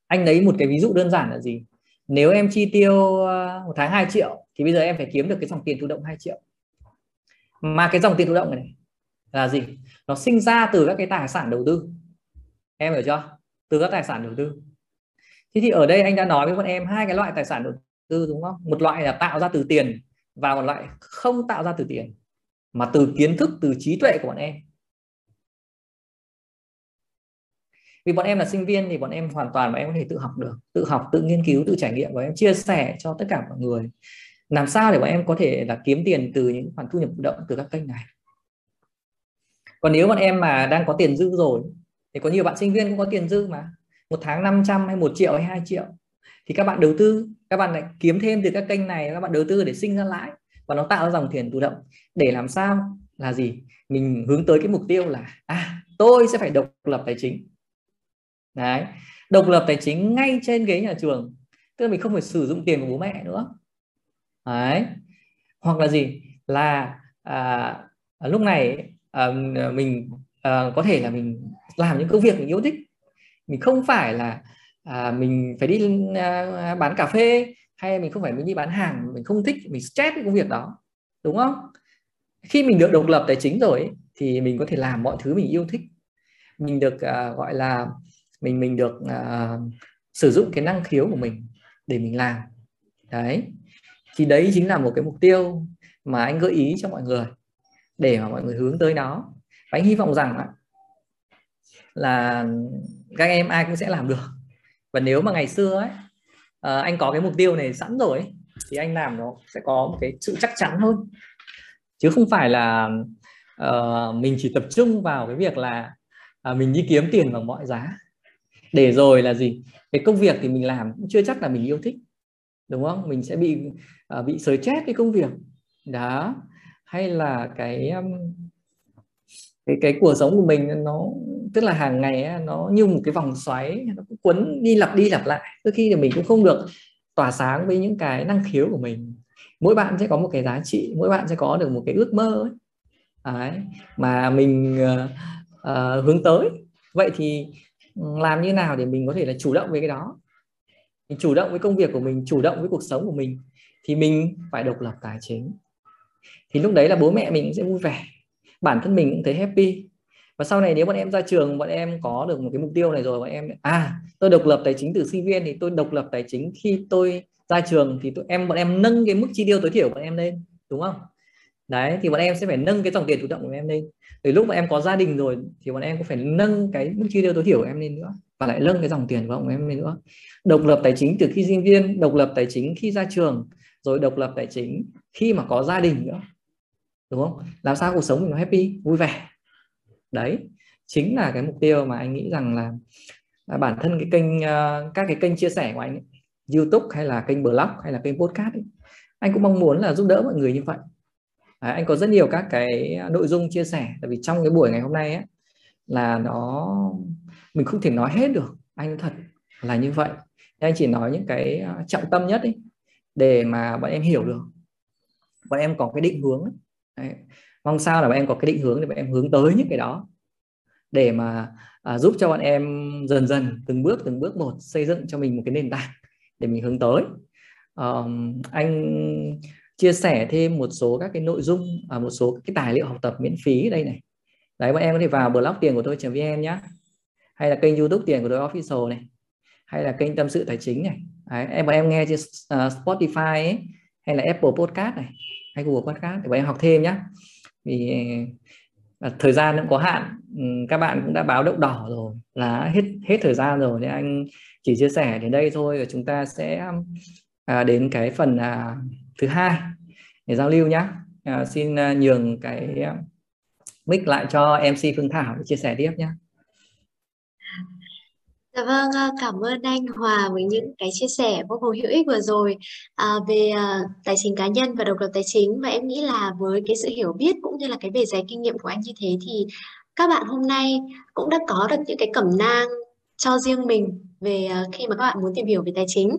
Anh lấy một cái ví dụ đơn giản là gì? Nếu em chi tiêu ờ, một tháng 2 triệu thì bây giờ em phải kiếm được cái dòng tiền thụ động 2 triệu. Mà cái dòng tiền thụ động này là gì? Nó sinh ra từ các cái tài sản đầu tư. Em hiểu chưa? Từ các tài sản đầu tư thế thì ở đây anh đã nói với bọn em hai cái loại tài sản đầu tư, đúng không? Một loại là tạo ra từ tiền và một loại không tạo ra từ tiền, mà từ kiến thức, từ trí tuệ của bọn em. Vì bọn em là sinh viên thì bọn em hoàn toàn bọn em có thể tự học được, tự học, tự nghiên cứu, tự trải nghiệm và em chia sẻ cho tất cả mọi người. Làm sao để bọn em có thể là kiếm tiền từ những khoản thu nhập động từ các kênh này? Còn nếu bọn em mà đang có tiền dư rồi, thì có nhiều bạn sinh viên cũng có tiền dư mà một tháng 500 hay một triệu hay 2 triệu. Thì các bạn đầu tư các bạn lại kiếm thêm từ các kênh này các bạn đầu tư để sinh ra lãi. Và nó tạo ra dòng tiền tự động. Để làm sao? Là gì? Mình hướng tới cái mục tiêu là à tôi sẽ phải độc lập tài chính. Đấy. Độc lập tài chính ngay trên ghế nhà trường. Tức là mình không phải sử dụng tiền của bố mẹ nữa. Đấy. Hoặc là gì? Là à, lúc này à, mình à, có thể là mình làm những công việc mình yêu thích mình không phải là à, mình phải đi à, bán cà phê hay mình không phải mình đi bán hàng mình không thích mình stress cái công việc đó đúng không? Khi mình được độc lập tài chính rồi ấy, thì mình có thể làm mọi thứ mình yêu thích. Mình được à, gọi là mình mình được à, sử dụng cái năng khiếu của mình để mình làm. Đấy. Thì đấy chính là một cái mục tiêu mà anh gợi ý cho mọi người để mà mọi người hướng tới nó. Và anh hy vọng rằng là các em ai cũng sẽ làm được. Và nếu mà ngày xưa ấy ờ, anh có cái mục tiêu này sẵn rồi ấy, thì anh làm nó sẽ có một cái sự chắc chắn hơn. Chứ không phải là uh, mình chỉ tập trung vào cái việc là uh, mình đi kiếm tiền bằng mọi giá. Để rồi là gì? Cái công việc thì mình làm cũng chưa chắc là mình yêu thích đúng không? Mình sẽ bị uh, bị sới chết cái công việc. Đó. Hay là cái um, cái cái cuộc sống của mình nó tức là hàng ngày nó như một cái vòng xoáy nó quấn đi lặp đi lặp lại. Đôi khi thì mình cũng không được tỏa sáng với những cái năng khiếu của mình. Mỗi bạn sẽ có một cái giá trị mỗi bạn sẽ có được một cái ước mơ ấy. Đấy, mà mình uh, uh, hướng tới. Vậy thì làm như nào để mình có thể là chủ động với cái đó? Mình chủ động với công việc của mình chủ động với cuộc sống của mình thì mình phải độc lập tài chính. Thì lúc đấy là bố mẹ mình sẽ vui vẻ bản thân mình cũng thấy happy. Và sau này nếu bọn em ra trường, bọn em có được một cái mục tiêu này rồi, bọn em à tôi độc lập tài chính từ sinh viên thì tôi độc lập tài chính khi tôi ra trường thì tụi em, bọn em nâng cái mức chi tiêu tối thiểu của bọn em lên, đúng không? Đấy, thì bọn em sẽ phải nâng cái dòng tiền chủ động của em lên. Từ lúc mà em có gia đình rồi thì bọn em cũng phải nâng cái mức chi tiêu tối thiểu của em lên nữa và lại nâng cái dòng tiền của bọn em lên nữa. Độc lập tài chính từ khi sinh viên, độc lập tài chính khi ra trường, rồi độc lập tài chính khi mà có gia đình nữa đúng không? Làm sao cuộc sống mình nó happy vui vẻ. Đấy chính là cái mục tiêu mà anh nghĩ rằng là, là bản thân cái kênh uh, các cái kênh chia sẻ của anh ấy, YouTube hay là kênh blog hay là kênh podcast ấy, anh cũng mong muốn là giúp đỡ mọi người như vậy. Đấy, anh có rất nhiều các cái nội dung chia sẻ tại vì trong cái buổi ngày hôm nay ấy, là nó mình không thể nói hết được anh thật là như vậy. Anh chỉ nói những cái ờ, trọng tâm nhất ấy, để mà bọn em hiểu được. Bọn em có cái định hướng ấy. Đấy. mong sao là bọn em có cái định hướng để bọn em hướng tới những cái đó. Để mà à, giúp cho bọn em dần dần từng bước từng bước một xây dựng cho mình một cái nền tảng để mình hướng tới. Um, anh chia sẻ thêm một số các cái nội dung à, một số cái tài liệu học tập miễn phí đây này. Đấy bọn em có thể vào blog tiền của tôi.vn nhé hay là kênh youtube tiền của tôi official này. Hay là kênh tâm sự tài chính này. Đấy, em bọn em nghe trên uh, Spotify ấy, hay là Apple Podcast này hay Google Podcast để bọn em học thêm nhé. Vì à, thời gian cũng có hạn. Ừ, các bạn cũng đã báo động đỏ rồi là hết hết thời gian rồi nên anh chỉ chia sẻ đến đây thôi và chúng ta sẽ à, đến cái phần à, thứ hai để giao lưu nhé. À, xin à, nhường cái à, mic lại cho MC Phương Thảo để chia sẻ tiếp nhé. Dạ vâng, à, cảm ơn anh Hòa với những cái chia sẻ vô cùng hữu ích vừa rồi à, về à, tài chính cá nhân và độc lập tài chính và em nghĩ là với cái sự hiểu biết cũng như là cái bề dày kinh nghiệm của anh như thế thì các bạn hôm nay cũng đã có được những cái cẩm nang cho riêng mình về uh, khi mà các bạn muốn tìm hiểu về tài chính.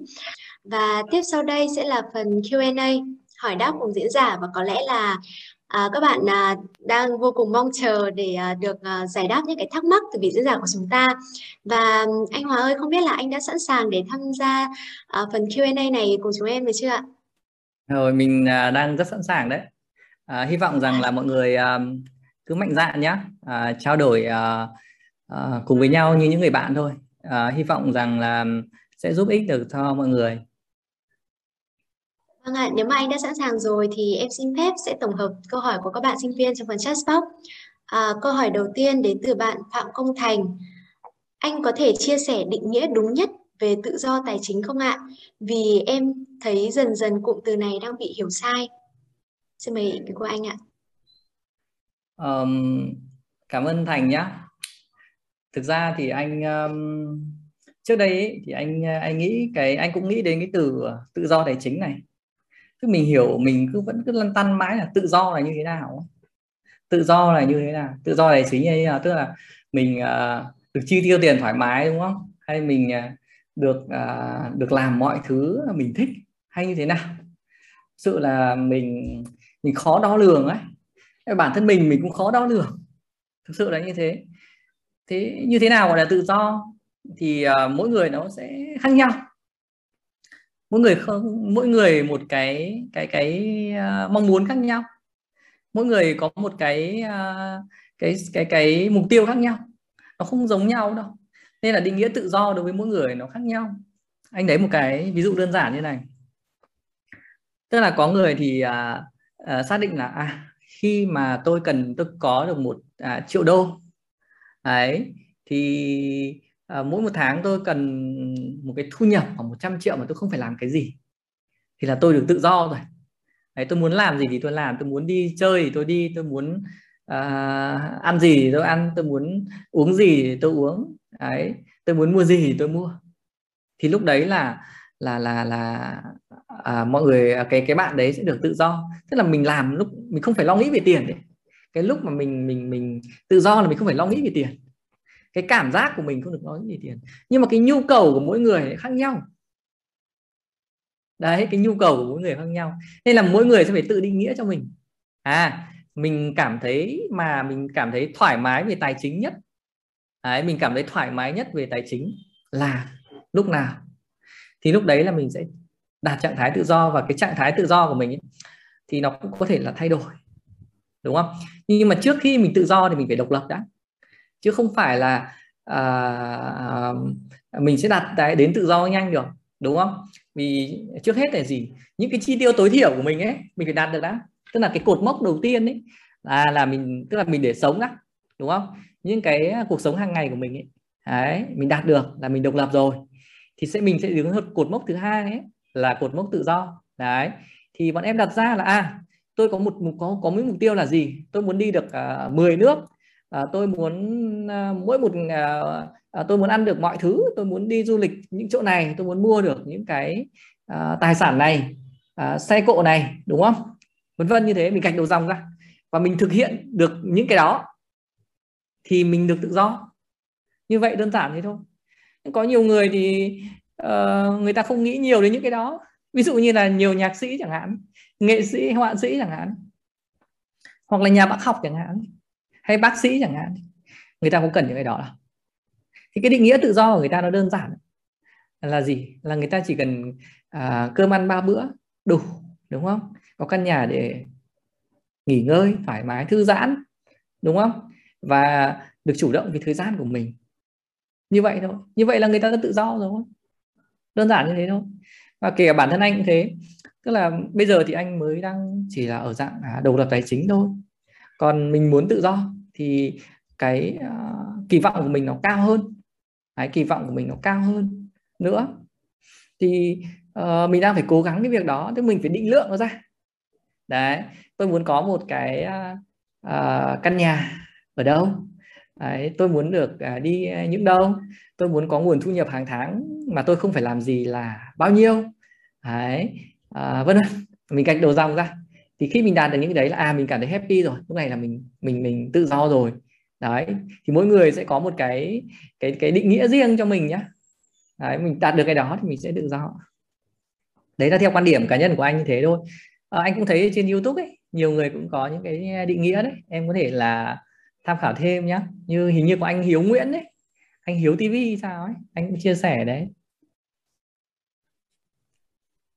Và tiếp sau đây sẽ là phần Q&A, hỏi đáp cùng diễn giả và có lẽ là à, các bạn à, đang vô cùng mong chờ để à, được à, giải đáp những cái thắc mắc từ vị diễn giả của chúng ta. Và ừ, anh Hòa ơi, không biết là anh đã sẵn sàng để tham gia à, phần Q&A này cùng chúng em được chưa ạ? Rồi, mình à, đang rất sẵn sàng đấy. À, hy vọng rằng là mọi người à, cứ mạnh dạn nhé, à, trao đổi à, à, cùng với nhau như những người bạn thôi. À, hy vọng rằng là sẽ giúp ích được cho mọi người. Vâng ạ, nếu mà anh đã sẵn sàng rồi thì em xin phép sẽ tổng hợp câu hỏi của các bạn sinh viên trong phần chat box. À, câu hỏi đầu tiên đến từ bạn Phạm Công Thành. Anh có thể chia sẻ định nghĩa đúng nhất về tự do tài chính không ạ? Vì em thấy dần dần cụm từ này đang bị hiểu sai. Xin mời ý của anh ạ. Um, cảm ơn Thành nhé. Thực ra thì anh um, trước đây ấy, thì anh anh nghĩ cái anh cũng nghĩ đến cái từ tự do tài chính này cứ mình hiểu mình cứ vẫn cứ lăn tăn mãi là tự do là như thế nào. Tự do là như thế nào? Tự do là chính như thế nào tức là mình uh, được chi tiêu tiền thoải mái đúng không? Hay mình uh, được uh, được làm mọi thứ mình thích hay như thế nào? Sự là mình mình khó đo lường ấy. Bản thân mình mình cũng khó đo lường. Thực sự là như thế. Thế như thế nào gọi là tự do? Thì uh, mỗi người nó sẽ khác nhau mỗi người không mỗi người một cái cái cái uh, mong muốn khác nhau. Mỗi người có một cái uh, cái cái cái mục tiêu khác nhau. Nó không giống nhau đâu. Nên là định nghĩa tự do đối với mỗi người nó khác nhau. Anh lấy một cái ví dụ đơn giản như này. Tức là có người thì à, à, xác định là à, khi mà tôi cần tôi có được một à, triệu đô. Đấy thì à, mỗi một tháng tôi cần một cái thu nhập khoảng 100 triệu mà tôi không phải làm cái gì. Thì là tôi được tự do rồi. Đấy, tôi muốn làm gì thì tôi làm tôi muốn đi chơi thì tôi đi tôi muốn à, ăn gì thì tôi ăn tôi muốn uống gì thì tôi uống. Đấy tôi muốn mua gì thì tôi mua. Thì lúc đấy là là là là à, mọi người à, cái cái bạn đấy sẽ được tự do. Tức là mình làm lúc mình không phải lo nghĩ về tiền đấy cái lúc mà mình mình mình tự do là mình không phải lo nghĩ về tiền cái cảm giác của mình không được nói gì tiền nhưng mà cái nhu cầu của mỗi người khác nhau. Đấy cái nhu cầu của mỗi người khác nhau. Nên là mỗi người sẽ phải tự định nghĩa cho mình. À mình cảm thấy mà mình cảm thấy thoải mái về tài chính nhất. Đấy, mình cảm thấy thoải mái nhất về tài chính là lúc nào. Thì lúc đấy là mình sẽ đạt trạng thái tự do và cái trạng thái tự do của mình ấy, thì nó cũng có thể là thay đổi. Đúng không? Nhưng mà trước khi mình tự do thì mình phải độc lập đã chứ không phải là à, mình sẽ đạt đến tự do nhanh được đúng không? Vì trước hết là gì? Những cái chi tiêu tối thiểu của mình ấy mình phải đạt được đã. Tức là cái cột mốc đầu tiên ấy là là mình tức là mình để sống á đúng không? Những cái cuộc sống hàng ngày của mình ấy đấy mình đạt được là mình độc lập rồi. Thì sẽ mình sẽ đứng cột mốc thứ hai ấy là cột mốc tự do. Đấy thì bọn em đặt ra là à tôi có một có có mấy mục tiêu là gì? Tôi muốn đi được à, uh, 10 nước à, tôi muốn à, mỗi một à, à, tôi muốn ăn được mọi thứ tôi muốn đi du lịch những chỗ này tôi muốn mua được những cái à, tài sản này à, xe cộ này đúng không? Vân vân như thế mình gạch đầu dòng ra. Và mình thực hiện được những cái đó thì mình được tự do. Như vậy đơn giản thế thôi. Có nhiều người thì uh, người ta không nghĩ nhiều đến những cái đó. Ví dụ như là nhiều nhạc sĩ chẳng hạn nghệ sĩ họa sĩ chẳng hạn hoặc là nhà bác học chẳng hạn hay bác sĩ chẳng hạn. Người ta cũng cần những cái đó đâu thì cái định nghĩa tự do của người ta nó đơn giản. Là gì? Là người ta chỉ cần à, cơm ăn ba bữa đủ đúng không? Có căn nhà để nghỉ ngơi thoải mái thư giãn đúng không? Và được chủ động về thời gian của mình. Như vậy thôi. Như vậy là người ta đã tự do rồi. Đơn giản như thế thôi. Và kể cả bản thân anh cũng thế. Tức là bây giờ thì anh mới đang chỉ là ở dạng à, độc lập tài chính thôi. Còn mình muốn tự do thì cái uh, kỳ vọng của mình nó cao hơn. Cái kỳ vọng của mình nó cao hơn nữa. Thì uh, mình đang phải cố gắng cái việc đó tức mình phải định lượng nó ra. Đấy tôi muốn có một cái uh, căn nhà ở đâu? Đấy, tôi muốn được uh, đi những đâu? Tôi muốn có nguồn thu nhập hàng tháng mà tôi không phải làm gì là bao nhiêu? Đấy uh, vân vân. Mình gạch đầu dòng ra thì khi mình đạt được những cái đấy là à mình cảm thấy happy rồi. Lúc này là mình mình mình tự do rồi. Đấy. Thì mỗi người sẽ có một cái cái cái định nghĩa riêng cho mình nhé đấy mình đạt được cái đó thì mình sẽ tự do. Đấy là theo quan điểm cá nhân của anh như thế thôi. À, anh cũng thấy trên youtube ấy nhiều người cũng có những cái định nghĩa đấy. Em có thể là tham khảo thêm nhé như hình như của anh Hiếu Nguyễn đấy anh Hiếu TV sao ấy. Anh cũng chia sẻ đấy.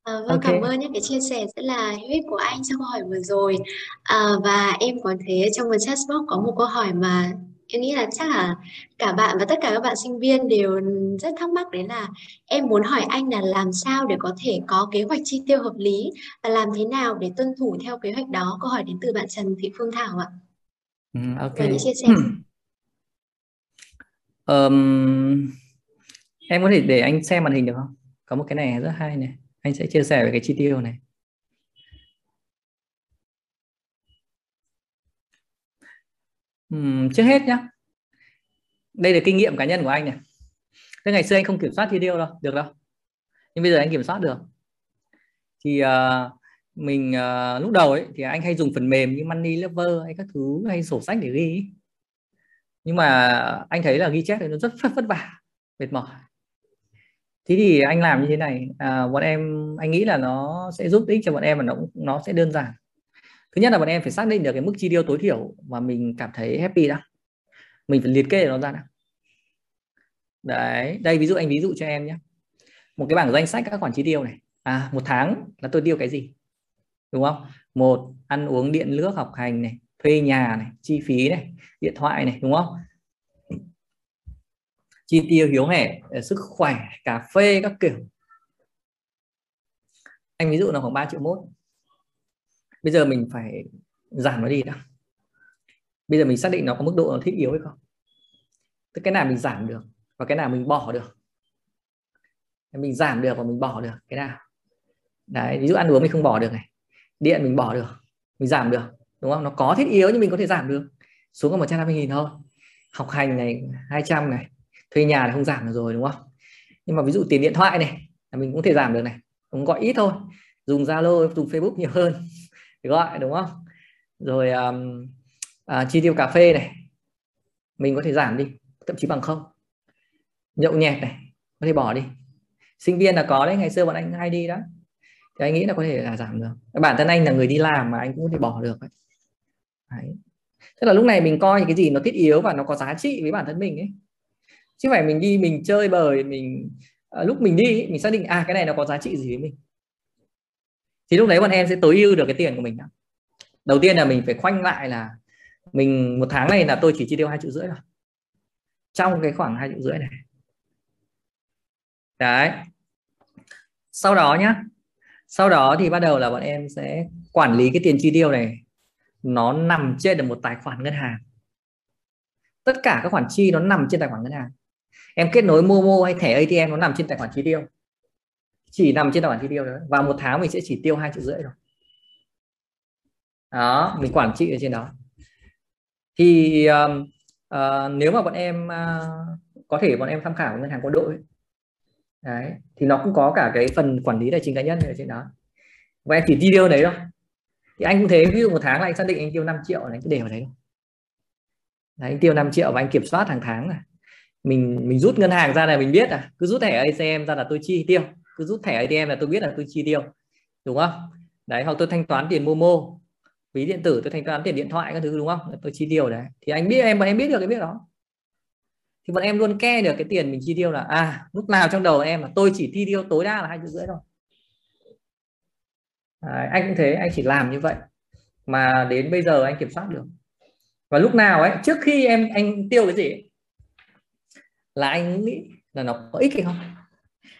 À, vâng cảm ơn những cái chia sẻ rất là hữu ích của anh trong câu hỏi vừa rồi à, và em còn thấy trong một chat box có một câu hỏi mà em nghĩ là chắc là cả bạn và tất cả các bạn sinh viên đều rất thắc mắc đấy là em muốn hỏi anh là làm sao để có thể có kế hoạch chi tiêu hợp lý và làm thế nào để tuân thủ theo kế hoạch đó câu hỏi đến từ bạn Trần Thị Phương Thảo ạ. Ừ, ok. Và chia sẻ. um, em có thể để anh xem màn hình được không? Có một cái này rất hay này anh sẽ chia sẻ về cái chi tiêu này. Uhm, trước hết nhá. Đây là kinh nghiệm cá nhân của anh này. Thế ngày xưa anh không kiểm soát chi tiêu đâu được đâu. Nhưng bây giờ anh kiểm soát được. Thì uh, mình uh, lúc đầu ấy thì anh hay dùng phần mềm như Money Lover hay các thứ hay sổ sách để ghi nhưng mà anh thấy là ghi chép thì nó rất vất vả mệt mỏi thế thì anh làm như thế này à, bọn em anh nghĩ là nó sẽ giúp ích cho bọn em và nó nó sẽ đơn giản. Thứ nhất là bọn em phải xác định được cái mức chi tiêu tối thiểu mà mình cảm thấy happy đã. Mình phải liệt kê nó ra đã. Đấy đây ví dụ anh ví dụ cho em nhé. Một cái bảng danh sách các khoản chi tiêu này. À một tháng là tôi tiêu cái gì? Đúng không? Một ăn uống điện nước học hành này thuê nhà này chi phí này điện thoại này đúng không? Chi tiêu hiếu hẻ ờ, sức khỏe, cà phê các kiểu. Anh ví dụ là khoảng 3 triệu mốt bây giờ mình phải giảm nó đi đã. Bây giờ mình xác định nó có mức độ nó thiết yếu hay không. Tức cái nào mình giảm được và cái nào mình bỏ được. Mình giảm được và mình bỏ được, cái nào. Đấy, ví dụ ăn uống mình không bỏ được này. Điện mình bỏ được, mình giảm được, đúng không? Nó có thiết yếu nhưng mình có thể giảm được. Xuống còn 150 nghìn thôi. Học hành này 200 này thuê nhà là không giảm được rồi đúng không? Nhưng mà ví dụ tiền điện thoại này là mình cũng thể giảm được này. Cũng gọi ít thôi. Dùng Zalo dùng Facebook nhiều hơn. Để gọi đúng không? Rồi um, à, chi tiêu cà phê này. Mình có thể giảm đi thậm chí bằng không. Nhậu nhẹt này có thể bỏ đi. Sinh viên là có đấy ngày xưa bọn anh hay đi đó. Thì anh nghĩ là có thể là giảm được. Bản thân anh là người đi làm mà anh cũng có thể bỏ được ấy. đấy. tức là lúc này mình coi cái gì nó thiết yếu và nó có giá trị với bản thân mình ấy chứ phải mình đi mình chơi bời mình à, lúc mình đi mình xác định à cái này nó có giá trị gì với mình. Thì lúc đấy bọn em sẽ tối ưu được cái tiền của mình đó. đầu tiên là mình phải khoanh lại là mình một tháng này là tôi chỉ chi tiêu hai triệu rưỡi rồi trong cái khoảng hai triệu rưỡi này. Đấy. Sau đó nhá. Sau đó thì bắt đầu là bọn em sẽ quản lý cái tiền chi tiêu này. Nó nằm trên được một tài khoản ngân hàng. Tất cả các khoản chi nó nằm trên tài khoản ngân hàng em kết nối Momo hay thẻ ATM nó nằm trên tài khoản chi tiêu. Chỉ nằm trên tài khoản chi tiêu đó và một tháng mình sẽ chỉ tiêu hai triệu rưỡi rồi. Đó mình quản trị ở trên đó. Thì um, uh, nếu mà bọn em uh, có thể bọn em tham khảo ngân hàng quân đội đấy thì nó cũng có cả cái phần quản lý tài chính cá nhân ở trên đó. Và em chỉ chi tiêu đấy thôi. Thì anh cũng thế ví dụ một tháng là anh xác định anh tiêu 5 triệu là anh cứ để vào đấy đấy anh tiêu 5 triệu và anh kiểm soát hàng tháng này mình mình rút ngân hàng ra là mình biết à. Cứ rút thẻ ATM ra là tôi chi tiêu. Cứ rút thẻ ATM là tôi biết là tôi chi tiêu. Đúng không? Đấy hoặc tôi thanh toán tiền Momo. Ví điện tử tôi thanh toán tiền điện thoại các thứ đúng không? Tôi chi tiêu đấy. Thì anh biết em bọn em biết được cái biết đó. Thì bọn em luôn ke được cái tiền mình chi tiêu là à lúc nào trong đầu em là tôi chỉ chi tiêu tối đa là hai triệu rưỡi thôi. Đấy, anh cũng thế anh chỉ làm như vậy mà đến bây giờ anh kiểm soát được. Và lúc nào ấy trước khi em anh tiêu cái gì là anh nghĩ là nó có ích hay không?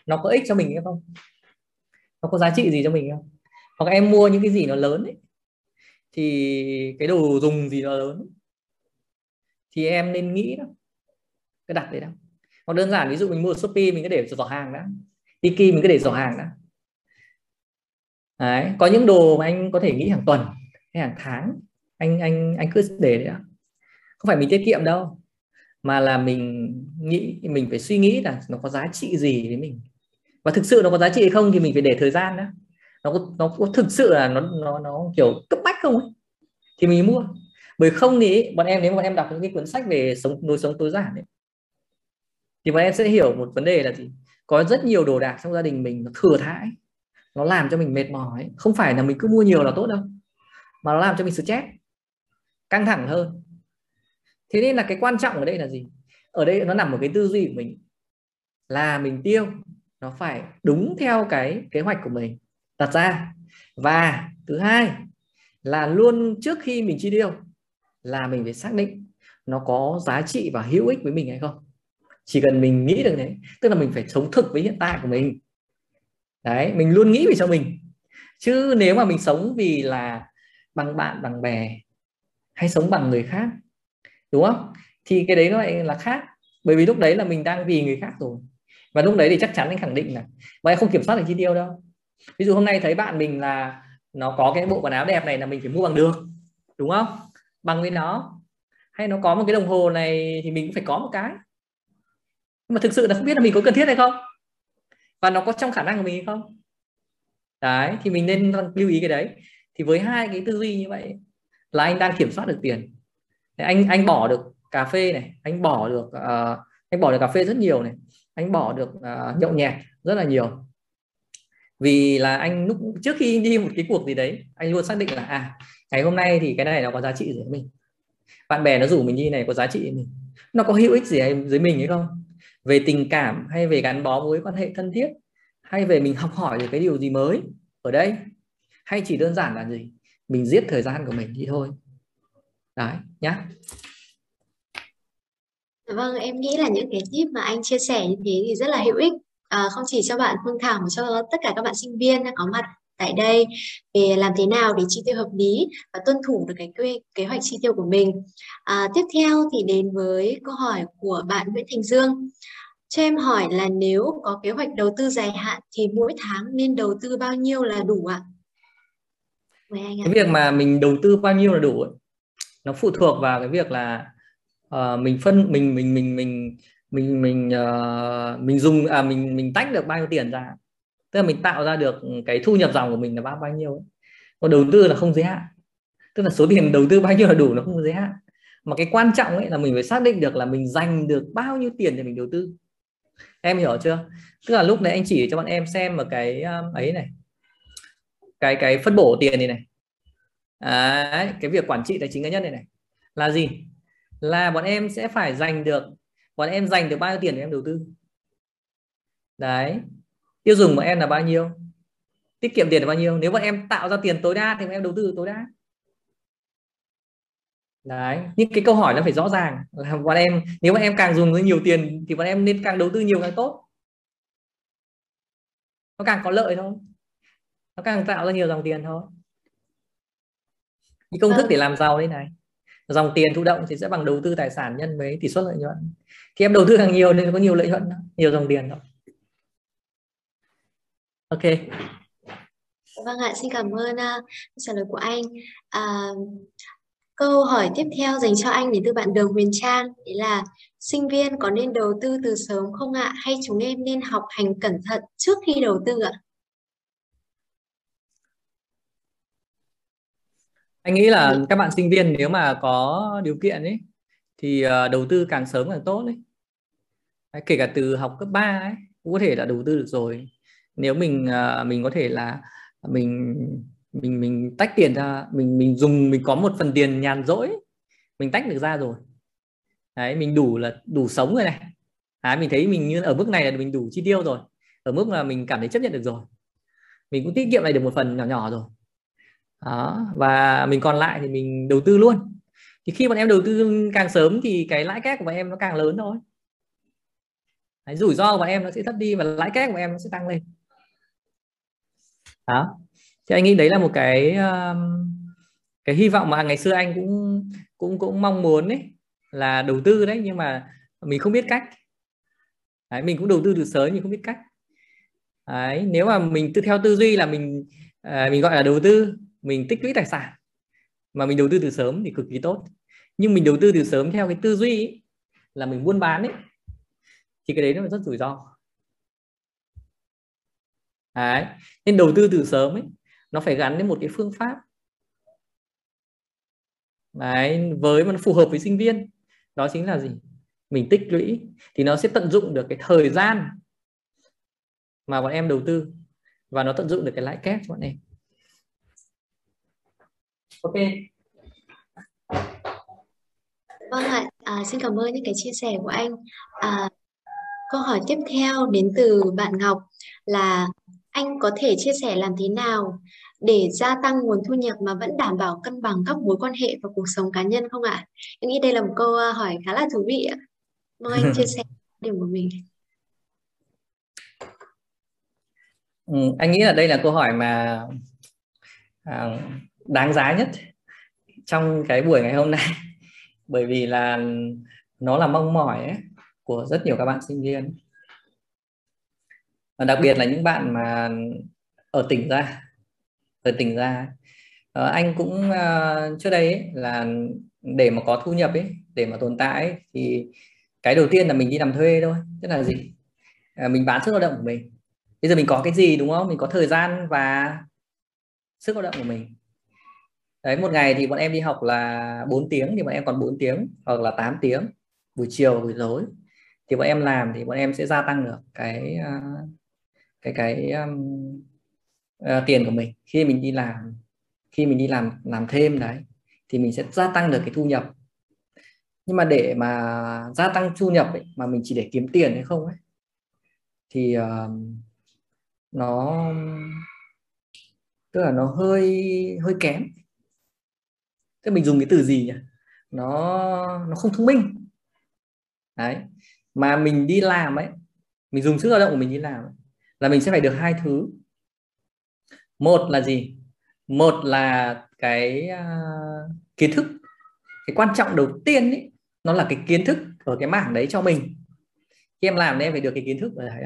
Nó có ích cho mình hay không? Nó có giá trị gì cho mình không? Hoặc em mua những cái gì nó lớn ấy, thì cái đồ dùng gì nó lớn thì em nên nghĩ đó. Cái đặt đấy đó. Hoặc đơn giản, ví dụ mình mua shopee, mình cứ để giỏ hàng đã. Tiki mình cứ để giỏ hàng đã. Đấy, có những đồ mà anh có thể nghĩ hàng tuần, hay hàng tháng, anh anh anh cứ để đấy đó. Không phải mình tiết kiệm đâu mà là mình nghĩ mình phải suy nghĩ là nó có giá trị gì với mình. Và thực sự nó có giá trị hay không thì mình phải để thời gian đó. Nó có, nó có thực sự là nó nó nó kiểu cấp bách không ấy? Thì mình mua. Bởi không thì bọn em nếu bọn em đọc những cái cuốn sách về sống lối sống tối giản ấy thì bọn em sẽ hiểu một vấn đề là gì? Có rất nhiều đồ đạc trong gia đình mình nó thừa thãi nó làm cho mình mệt mỏi. Không phải là mình cứ mua nhiều là tốt đâu mà nó làm cho mình stress căng thẳng hơn thế nên là cái quan trọng ở đây là gì? Ở đây nó nằm ở cái tư duy của mình. Là mình tiêu, nó phải đúng theo cái kế hoạch của mình, đặt ra. Và thứ hai là luôn trước khi mình chi tiêu là mình phải xác định nó có giá trị và hữu ích với mình hay không. Chỉ cần mình nghĩ được đấy tức là mình phải sống thực với hiện tại của mình. Đấy, mình luôn nghĩ về cho mình. Chứ nếu mà mình sống vì là bằng bạn, bằng bè, hay sống bằng người khác đúng không? Thì cái đấy nó lại là khác. Bởi vì lúc đấy là mình đang vì người khác rồi. Và lúc đấy thì chắc chắn anh khẳng định là và em không kiểm soát được chi tiêu đâu. Ví dụ hôm nay thấy bạn mình là nó có cái bộ quần áo đẹp này là mình phải mua bằng được. Đúng không? Bằng với nó hay nó có một cái đồng hồ này thì mình cũng phải có một cái. Nhưng mà thực sự là không biết là mình có cần thiết hay không? Và nó có trong khả năng của mình hay không? Đấy, thì mình nên lưu ý cái đấy. Thì với hai cái tư duy như vậy là anh đang kiểm soát được tiền anh anh bỏ được cà phê này anh bỏ được uh, anh bỏ được cà phê rất nhiều này anh bỏ được uh, nhậu nhẹt rất là nhiều. Vì là anh lúc trước khi đi một cái cuộc gì đấy anh luôn xác định là à ngày hôm nay thì cái này nó có giá trị gì với mình. Bạn bè nó rủ mình đi này có giá trị với mình. Nó có hữu ích gì với mình hay không? Về tình cảm hay về gắn bó mối quan hệ thân thiết? Hay về mình học hỏi được cái điều gì mới ở đây? Hay chỉ đơn giản là gì? Mình giết thời gian của mình đi thôi đấy nhá vâng em nghĩ là những cái tip mà anh chia sẻ như thế thì rất là hữu ích à, không chỉ cho bạn Phương Thảo mà cho tất cả các bạn sinh viên đang có mặt tại đây về làm thế nào để chi tiêu hợp lý và tuân thủ được cái kế, kế hoạch chi tiêu của mình. À, tiếp theo thì đến với câu hỏi của bạn Nguyễn Thành Dương. Cho em hỏi là nếu có kế hoạch đầu tư dài hạn thì mỗi tháng nên đầu tư bao nhiêu là đủ ạ? Ạ. Cái việc mà mình đầu tư bao nhiêu là đủ ấy, nó phụ thuộc vào cái việc là uh, mình phân mình mình mình mình mình mình uh, mình dùng à mình mình tách được bao nhiêu tiền ra. Tức là mình tạo ra được cái thu nhập dòng của mình là bao bao nhiêu ấy. còn đầu tư là không giới hạn. Tức là số tiền đầu tư bao nhiêu là đủ nó không giới hạn. Mà cái quan trọng ấy là mình phải xác định được là mình dành được bao nhiêu tiền để mình đầu tư. Em hiểu chưa? Tức là lúc đấy anh chỉ cho bọn em xem một cái ờ, ấy này. Cái cái phân bổ tiền này này. Đấy, cái việc quản trị tài chính cá nhân này này. Là gì? Là bọn em sẽ phải dành được bọn em dành được bao nhiêu tiền để em đầu tư? Đấy. Tiêu dùng của em là bao nhiêu? Tiết kiệm tiền là bao nhiêu? Nếu bọn em tạo ra tiền tối đa thì bọn em đầu tư tối đa. Đấy những cái câu hỏi nó phải rõ ràng là bọn em nếu bọn em càng dùng nhiều tiền thì bọn em nên càng đầu tư nhiều càng tốt. Nó càng có lợi thôi. Nó càng tạo ra nhiều dòng tiền thôi cái công thức vâng. để làm giàu đây này. Dòng tiền thụ động thì sẽ bằng đầu tư tài sản nhân với tỷ suất lợi nhuận. Thì em đầu tư càng nhiều nên có nhiều lợi nhuận nhiều dòng tiền thôi ok. Vâng ạ xin cảm ơn uh, trả lời của anh. Uh, câu hỏi tiếp theo dành cho anh đến từ bạn Đường Huyền Trang đấy là sinh viên có nên đầu tư từ sớm không ạ? Hay chúng em nên học hành cẩn thận trước khi đầu tư ạ anh nghĩ là các bạn sinh viên nếu mà có điều kiện ấy thì ờ, đầu tư càng sớm càng tốt đấy kể cả từ học cấp 3 ấy cũng có thể là đầu tư được rồi. Nếu mình ờ, mình có thể là mình mình mình tách tiền ra mình mình dùng mình có một phần tiền nhàn rỗi mình tách được ra rồi. Đấy mình đủ là đủ sống rồi này. À, mình thấy mình như ở mức này là mình đủ chi tiêu rồi. Ở mức là mình cảm thấy chấp nhận được rồi. Mình cũng tiết kiệm lại được một phần nhỏ nhỏ rồi đó và mình còn lại thì mình đầu tư luôn. Thì khi bọn em đầu tư càng sớm thì cái lãi kép của bọn em nó càng lớn thôi. Đấy, rủi ro của bọn em nó sẽ thấp đi và lãi kép của em nó sẽ tăng lên. Đó. Thì anh nghĩ đấy là một cái um, cái hy vọng mà ngày xưa anh cũng cũng cũng mong muốn đấy là đầu tư đấy nhưng mà mình không biết cách. Đấy, mình cũng đầu tư từ sớm nhưng không biết cách. Đấy, nếu mà mình tự theo tư duy là mình à, mình gọi là đầu tư mình tích lũy tài sản mà mình đầu tư từ sớm thì cực kỳ tốt. Nhưng mình đầu tư từ sớm theo cái tư duy ý, là mình buôn bán ấy thì cái đấy nó rất rủi ro. Đấy. nên đầu tư từ sớm ấy nó phải gắn với một cái phương pháp. Đấy, với mà nó phù hợp với sinh viên đó chính là gì? Mình tích lũy thì nó sẽ tận dụng được cái thời gian mà bọn em đầu tư và nó tận dụng được cái lãi kép cho bọn em ok vâng ạ à, xin cảm ơn những cái chia sẻ của anh à, câu hỏi tiếp theo đến từ bạn Ngọc là anh có thể chia sẻ làm thế nào để gia tăng nguồn thu nhập mà vẫn đảm bảo cân bằng các mối quan hệ và cuộc sống cá nhân không ạ? Em nghĩ đây là một câu à, hỏi khá là thú vị ạ. Mời anh chia sẻ điểm của mình. Ừ, anh nghĩ là đây là câu hỏi mà à, đáng giá nhất trong cái buổi ngày hôm nay. Bởi vì là nó là mong mỏi ấy, của rất nhiều các bạn sinh viên. Và đặc biệt là những bạn mà ở tỉnh ra ở tỉnh ra. Uh, anh cũng uh, trước đây ấy, là để mà có thu nhập ấy để mà tồn tại ấy, thì cái đầu tiên là mình đi làm thuê thôi tức là gì? À, mình bán sức lao động của mình. Bây giờ mình có cái gì đúng không? Mình có thời gian và sức lao động của mình đấy một ngày thì bọn em đi học là 4 tiếng thì bọn em còn 4 tiếng hoặc là 8 tiếng buổi chiều buổi tối. Thì bọn em làm thì bọn em sẽ gia tăng được cái à, cái cái um, uh, tiền của mình khi mình đi làm. Khi mình đi làm làm thêm đấy thì mình sẽ gia tăng được cái thu nhập. Nhưng mà để mà gia tăng thu nhập ấy, mà mình chỉ để kiếm tiền hay không ấy thì uh, nó tức là nó hơi hơi kém thế mình dùng cái từ gì nhỉ? Nó nó không thông minh. Đấy. Mà mình đi làm ấy mình dùng sức lao động của mình đi làm ấy, là mình sẽ phải được hai thứ. Một là gì? Một là cái uh, kiến thức. Cái quan trọng đầu tiên ấy nó là cái kiến thức ở cái mảng đấy cho mình. Khi em làm đấy em phải được cái kiến thức ở đấy.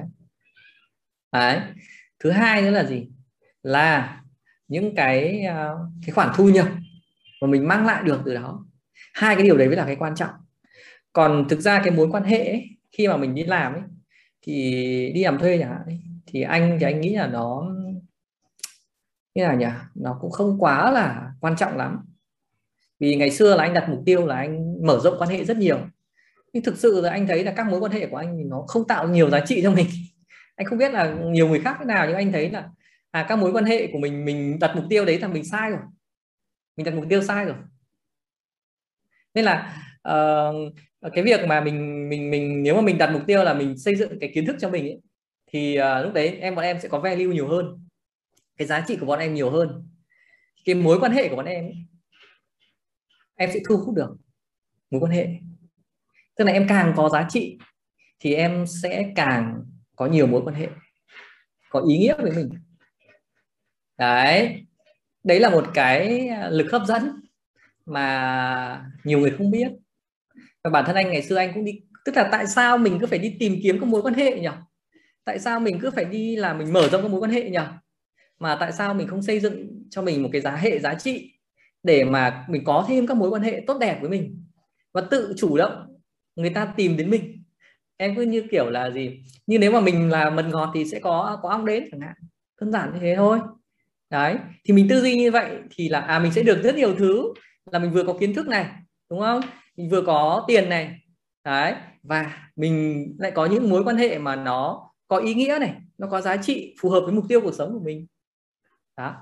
Đấy. Thứ hai nữa là gì? Là những cái uh, cái khoản thu nhập mà mình mang lại được từ đó. Hai cái điều đấy mới là cái quan trọng. Còn thực ra cái mối quan hệ ấy, khi mà mình đi làm ấy thì đi làm thuê chẳng hạn thì anh thì anh nghĩ là nó như là nhỉ nó cũng không quá là quan trọng lắm. Vì ngày xưa là anh đặt mục tiêu là anh mở rộng quan hệ rất nhiều. Nhưng thực sự là anh thấy là các mối quan hệ của anh thì nó không tạo nhiều giá trị cho mình. Anh không biết là nhiều người khác thế nào nhưng anh thấy là à các mối quan hệ của mình mình đặt mục tiêu đấy là mình sai rồi mình đặt mục tiêu sai rồi. Nên là uh, cái việc mà mình mình mình nếu mà mình đặt mục tiêu là mình xây dựng cái kiến thức cho mình ấy, thì uh, lúc đấy em bọn em sẽ có value nhiều hơn cái giá trị của bọn em nhiều hơn cái mối quan hệ của bọn em ấy, em sẽ thu hút được mối quan hệ. Tức là em càng có giá trị thì em sẽ càng có nhiều mối quan hệ có ý nghĩa với mình. Đấy đấy là một cái à, lực hấp dẫn mà nhiều người không biết. Và bản thân anh, ngày xưa anh cũng đi, tức là tại sao mình cứ phải đi tìm kiếm các mối quan hệ nhỉ? Tại sao mình cứ phải đi là mình mở rộng các mối quan hệ nhỉ? Mà tại sao mình không xây dựng cho mình một cái giá hệ giá trị để mà mình có thêm các mối quan hệ tốt đẹp với mình? Và tự chủ động người ta tìm đến mình. Em cứ như kiểu là gì? Như nếu mà mình là mật ngọt thì sẽ có có ong đến chẳng hạn. Đơn giản như thế thôi đấy thì mình tư duy như vậy thì là à mình sẽ được rất nhiều thứ là mình vừa có kiến thức này đúng không? Mình vừa có tiền này. Đấy và mình lại có những mối quan hệ mà nó có ý nghĩa này nó có giá trị phù hợp với mục tiêu cuộc sống của mình. Đó.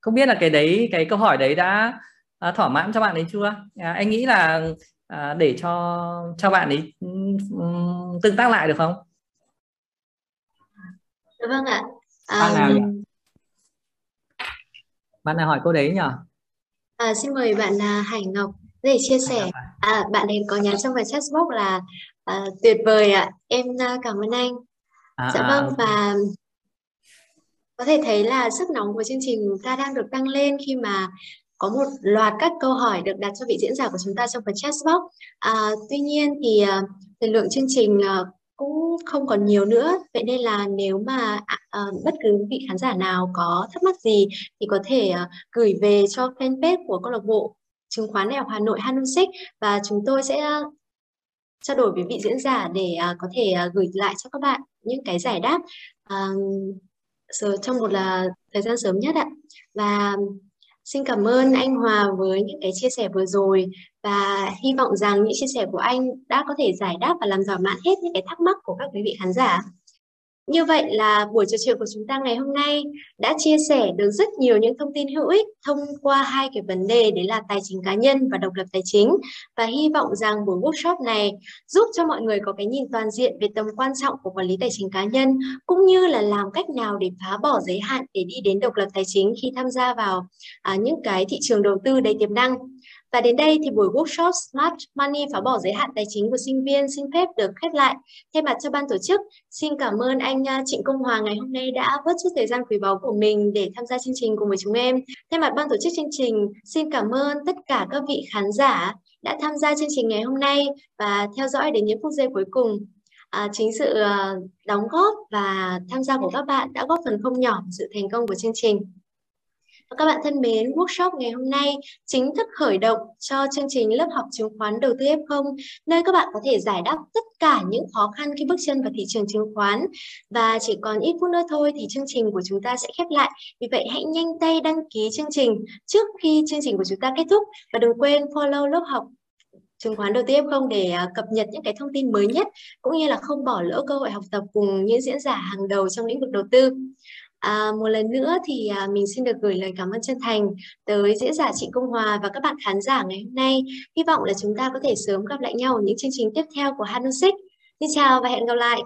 Không biết là cái đấy cái câu hỏi đấy đã à, thỏa mãn cho bạn ấy chưa? À, anh nghĩ là à, để cho cho bạn ấy um, tương tác lại được không? Dạ vâng ạ bạn nào bạn nào hỏi cô đấy nhỉ? À, xin mời bạn là Hải Ngọc để chia sẻ. À, bạn ấy có nhắn trong bài chatbox là à, tuyệt vời ạ. Em à, cảm ơn anh. À, dạ vâng à, và có thể thấy là sức nóng của chương trình chúng ta đang được tăng lên khi mà có một loạt các câu hỏi được đặt cho vị diễn giả của chúng ta trong phần chat box. À, tuy nhiên thì uh, thời lượng chương trình uh, cũng không còn nhiều nữa. Vậy nên là nếu mà à, ờ, bất cứ vị khán giả nào có thắc mắc gì thì có thể à, gửi về cho fanpage của câu lạc bộ chứng khoán đại học Hà Nội Hanusic và chúng tôi sẽ à, trao đổi với vị diễn giả để à, có thể à, gửi lại cho các bạn những cái giải đáp uh, trong một là thời gian sớm nhất ạ. Và Xin cảm ơn anh Hòa với những cái chia sẻ vừa rồi và hy vọng rằng những chia sẻ của anh đã có thể giải đáp và làm thỏa mãn hết những cái thắc mắc của các quý vị khán giả. Như vậy là buổi trò chuyện của chúng ta ngày hôm nay đã chia sẻ được rất nhiều những thông tin hữu ích thông qua hai cái vấn đề đấy là tài chính cá nhân và độc lập tài chính và hy vọng rằng buổi workshop này giúp cho mọi người có cái nhìn toàn diện về tầm quan trọng của quản lý tài chính cá nhân cũng như là làm cách nào để phá bỏ giới hạn để đi đến độc lập tài chính khi tham gia vào à, những cái thị trường đầu tư đầy tiềm năng. Và đến đây thì buổi workshop Smart Money phá bỏ giới hạn tài chính của sinh viên xin phép được khép lại. Thay mặt cho ban tổ chức, xin cảm ơn anh à, Trịnh Công Hòa ngày hôm nay đã bớt chút thời gian quý báu của mình để tham gia chương trình cùng với chúng em. Thay mặt ban tổ chức chương trình, xin cảm ơn tất cả các vị khán giả đã tham gia chương trình ngày hôm nay và theo dõi đến những phút giây cuối cùng. À, chính sự à, đóng góp và tham gia của các bạn đã góp phần không nhỏ vào sự thành công của chương trình. Các bạn thân mến, workshop ngày hôm nay chính thức khởi động cho chương trình lớp học chứng khoán đầu tư F0, nơi các bạn có thể giải đáp tất cả những khó khăn khi bước chân vào thị trường chứng khoán. Và chỉ còn ít phút nữa thôi thì chương trình của chúng ta sẽ khép lại. Vì vậy hãy nhanh tay đăng ký chương trình trước khi chương trình của chúng ta kết thúc và đừng quên follow lớp học chứng khoán đầu tư F0 để à, cập nhật những cái thông tin mới nhất cũng như là không bỏ lỡ cơ hội học tập cùng những diễn giả hàng đầu trong lĩnh vực đầu tư. À, một lần nữa thì à, mình xin được gửi lời cảm ơn chân thành tới diễn giả Trịnh Công Hòa và các bạn khán giả ngày hôm nay. Hy vọng là chúng ta có thể sớm gặp lại nhau ở những chương trình tiếp theo của Hanusik. Xin chào và hẹn gặp lại.